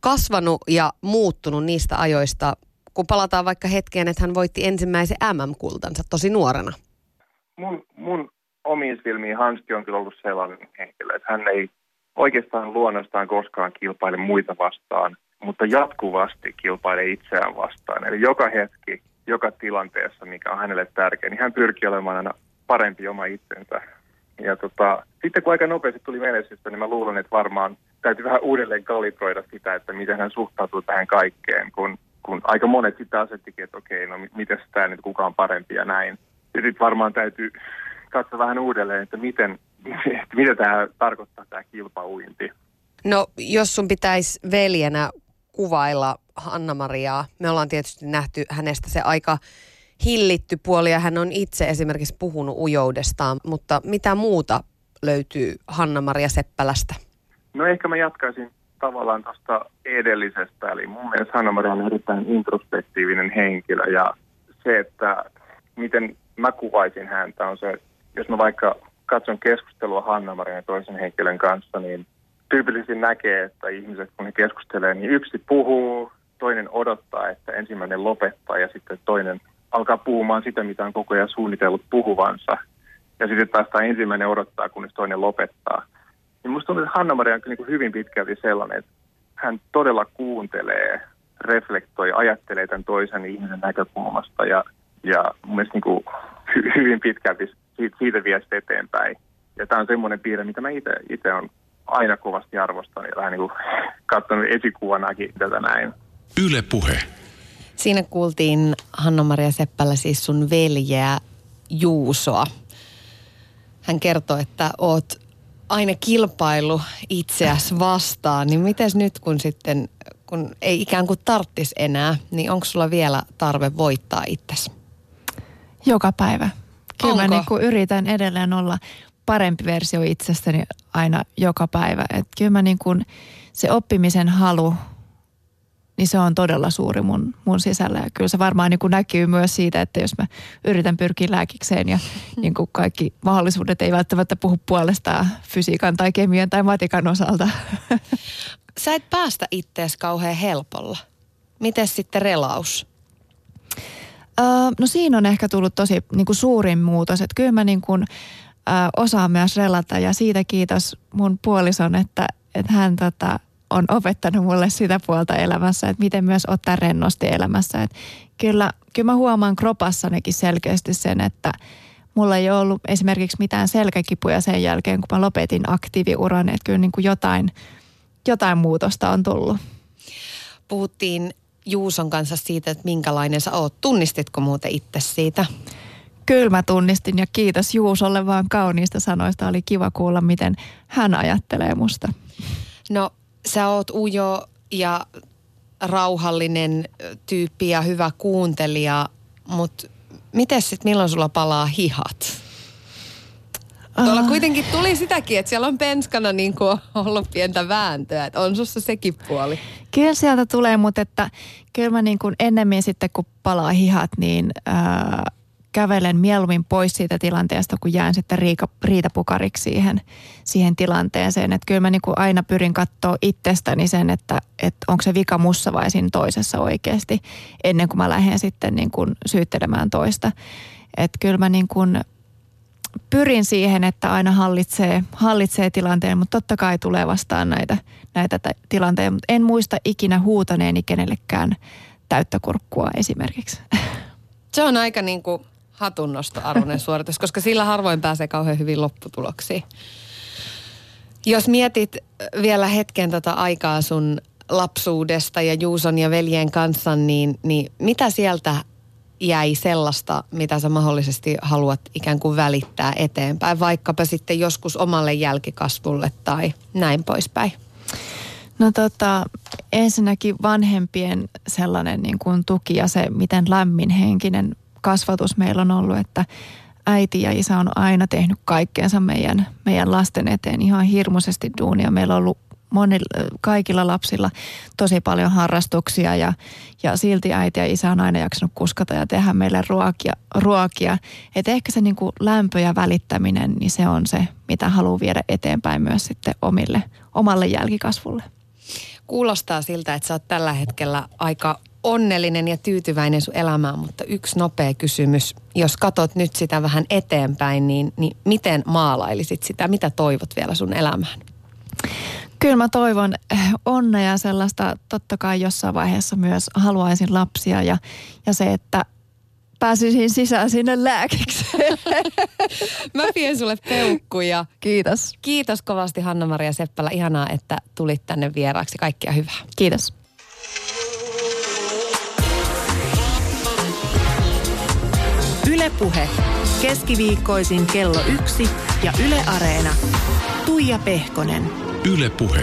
kasvanut ja muuttunut niistä ajoista, kun palataan vaikka hetkeen, että hän voitti ensimmäisen MM-kultansa tosi nuorena? Mun, mun omiin silmiin Hanski on kyllä ollut sellainen henkilö, että hän ei oikeastaan luonnostaan koskaan kilpaile muita vastaan, mutta jatkuvasti kilpaile itseään vastaan. Eli joka hetki, joka tilanteessa, mikä on hänelle tärkeä, niin hän pyrkii olemaan aina parempi oma itsensä. Ja tota, sitten kun aika nopeasti tuli menestystä, niin mä luulen, että varmaan täytyy vähän uudelleen kalibroida sitä, että miten hän suhtautuu tähän kaikkeen, kun, kun aika monet sitten asettikin, että okei, no miten tämä nyt kuka on parempi ja näin. Ja sitten varmaan täytyy katsoa vähän uudelleen, että miten, että mitä tämä tarkoittaa tämä kilpauinti. No jos sun pitäisi veljenä kuvailla Hanna-Mariaa, me ollaan tietysti nähty hänestä se aika hillitty puoli ja hän on itse esimerkiksi puhunut ujoudestaan, mutta mitä muuta löytyy Hanna-Maria Seppälästä? No ehkä mä jatkaisin tavallaan tuosta edellisestä, eli mun mielestä Hanna-Maria on erittäin introspektiivinen henkilö ja se, että miten mä kuvaisin häntä on se, jos mä vaikka katson keskustelua Hanna-Marian ja toisen henkilön kanssa, niin tyypillisesti näkee, että ihmiset kun he keskustelevat, niin yksi puhuu, toinen odottaa, että ensimmäinen lopettaa ja sitten toinen alkaa puhumaan sitä, mitä on koko ajan suunnitellut puhuvansa. Ja sitten taas tämä ensimmäinen odottaa, kunnes toinen lopettaa. Niin musta tuntuu, että Hanna-Maria on niin hyvin pitkälti sellainen, että hän todella kuuntelee, reflektoi, ajattelee tämän toisen ihmisen näkökulmasta ja, ja mun mielestä niin kuin hy, hyvin pitkälti siitä, siitä vie sitä eteenpäin. Ja tämä on semmoinen piirre, mitä mä itse olen aina kovasti arvostanut ja vähän niin kuin katsonut esikuvanakin tätä näin. Yle puhe. Siinä kuultiin Hanna-Maria Seppälä siis sun veljeä Juusoa. Hän kertoi, että oot aina kilpailu itseäsi vastaan, niin miten nyt kun sitten, kun ei ikään kuin tarttis enää, niin onko sulla vielä tarve voittaa itsesi? Joka päivä. Kyllä onko? mä niin kuin yritän edelleen olla parempi versio itsestäni aina joka päivä. Et kyllä mä niin kuin se oppimisen halu niin se on todella suuri mun, mun sisällä. Ja kyllä se varmaan niin kuin näkyy myös siitä, että jos mä yritän pyrkiä lääkikseen ja [laughs] niin kuin kaikki mahdollisuudet ei välttämättä puhu puolestaan fysiikan tai kemian tai matikan osalta. [laughs] Sä et päästä ittees kauhean helpolla. Miten sitten relaus? Öö, no siinä on ehkä tullut tosi niin kuin suurin muutos, että kyllä mä niin kuin, ö, osaan myös relata ja siitä kiitos mun puolison, että, että hän tota, on opettanut mulle sitä puolta elämässä, että miten myös ottaa rennosti elämässä. Että kyllä, kyllä mä huomaan kropassanikin selkeästi sen, että mulla ei ollut esimerkiksi mitään selkäkipuja sen jälkeen, kun mä lopetin aktiiviuran, että kyllä niin kuin jotain, jotain muutosta on tullut. Puhuttiin Juuson kanssa siitä, että minkälainen sä oot. Tunnistitko muuten itse siitä? Kyllä mä tunnistin ja kiitos Juusolle vaan kauniista sanoista. Oli kiva kuulla, miten hän ajattelee musta. No sä oot ujo ja rauhallinen tyyppi ja hyvä kuuntelija, mutta miten sitten milloin sulla palaa hihat? Tuolla Ah. kuitenkin tuli sitäkin, että siellä on penskana niin kuin ollut pientä vääntöä, että on sussa sekin puoli. Kyllä sieltä tulee, mutta että kyllä mä niin kuin ennemmin sitten kun palaa hihat, niin ää, kävelen mieluummin pois siitä tilanteesta, kun jään sitten riika, riitapukariksi siihen, siihen tilanteeseen. Että kyllä mä niin kuin aina pyrin katsoa itsestäni sen, että, että onko se vika mussa vai siinä toisessa oikeasti, ennen kuin mä lähden sitten niin kuin syyttelemään toista. Että kyllä mä niin kuin pyrin siihen, että aina hallitsee, hallitsee tilanteen, mutta totta kai tulee vastaan näitä, näitä tä- tilanteita. Mutta en muista ikinä huutaneeni kenellekään täyttä kurkkua esimerkiksi. [laughs] Se on aika niin kuin hatunnostoarvoinen [laughs] suoritus, koska sillä harvoin pääsee kauhean hyvin lopputuloksiin. Jos mietit vielä hetken tota aikaa sun lapsuudesta ja Juuson ja veljen kanssa, niin, niin mitä sieltä jäi sellaista, mitä sä mahdollisesti haluat ikään kuin välittää eteenpäin, vaikkapa sitten joskus omalle jälkikasvulle tai näin poispäin? No tota, ensinnäkin vanhempien sellainen niin kuin tuki ja se, miten lämminhenkinen kasvatus meillä on ollut, että äiti ja isä on aina tehnyt kaikkeensa meidän, meidän lasten eteen ihan hirmuisesti duunia. Meillä on ollut monilla, kaikilla lapsilla tosi paljon harrastuksia ja, ja silti äiti ja isä on aina jaksanut kuskata ja tehdä meille ruokia. ruokia. Et ehkä se niin kuin lämpö ja välittäminen, niin se on se, mitä haluaa viedä eteenpäin myös sitten omille, omalle jälkikasvulle. Kuulostaa siltä, että sä oot tällä hetkellä aika onnellinen ja tyytyväinen sun elämään, mutta yksi nopea kysymys. Jos katot nyt sitä vähän eteenpäin, niin, niin miten maalailisit sitä? Mitä toivot vielä sun elämään? Kyllä mä toivon eh, onnea ja sellaista, totta kai jossain vaiheessa myös haluaisin lapsia ja, ja se, että pääsisin sisään sinne lääkikseen. [laughs] Mä vien sulle peukkuja. Kiitos. Kiitos kovasti Hanna-Maria Seppälä. Ihanaa, että tulit tänne vieraaksi. Kaikkea hyvää. Kiitos. Ylepuhe keskiviikkoisin kello yksi ja Yle Areena. Tuija Pehkonen. Yle Puhe.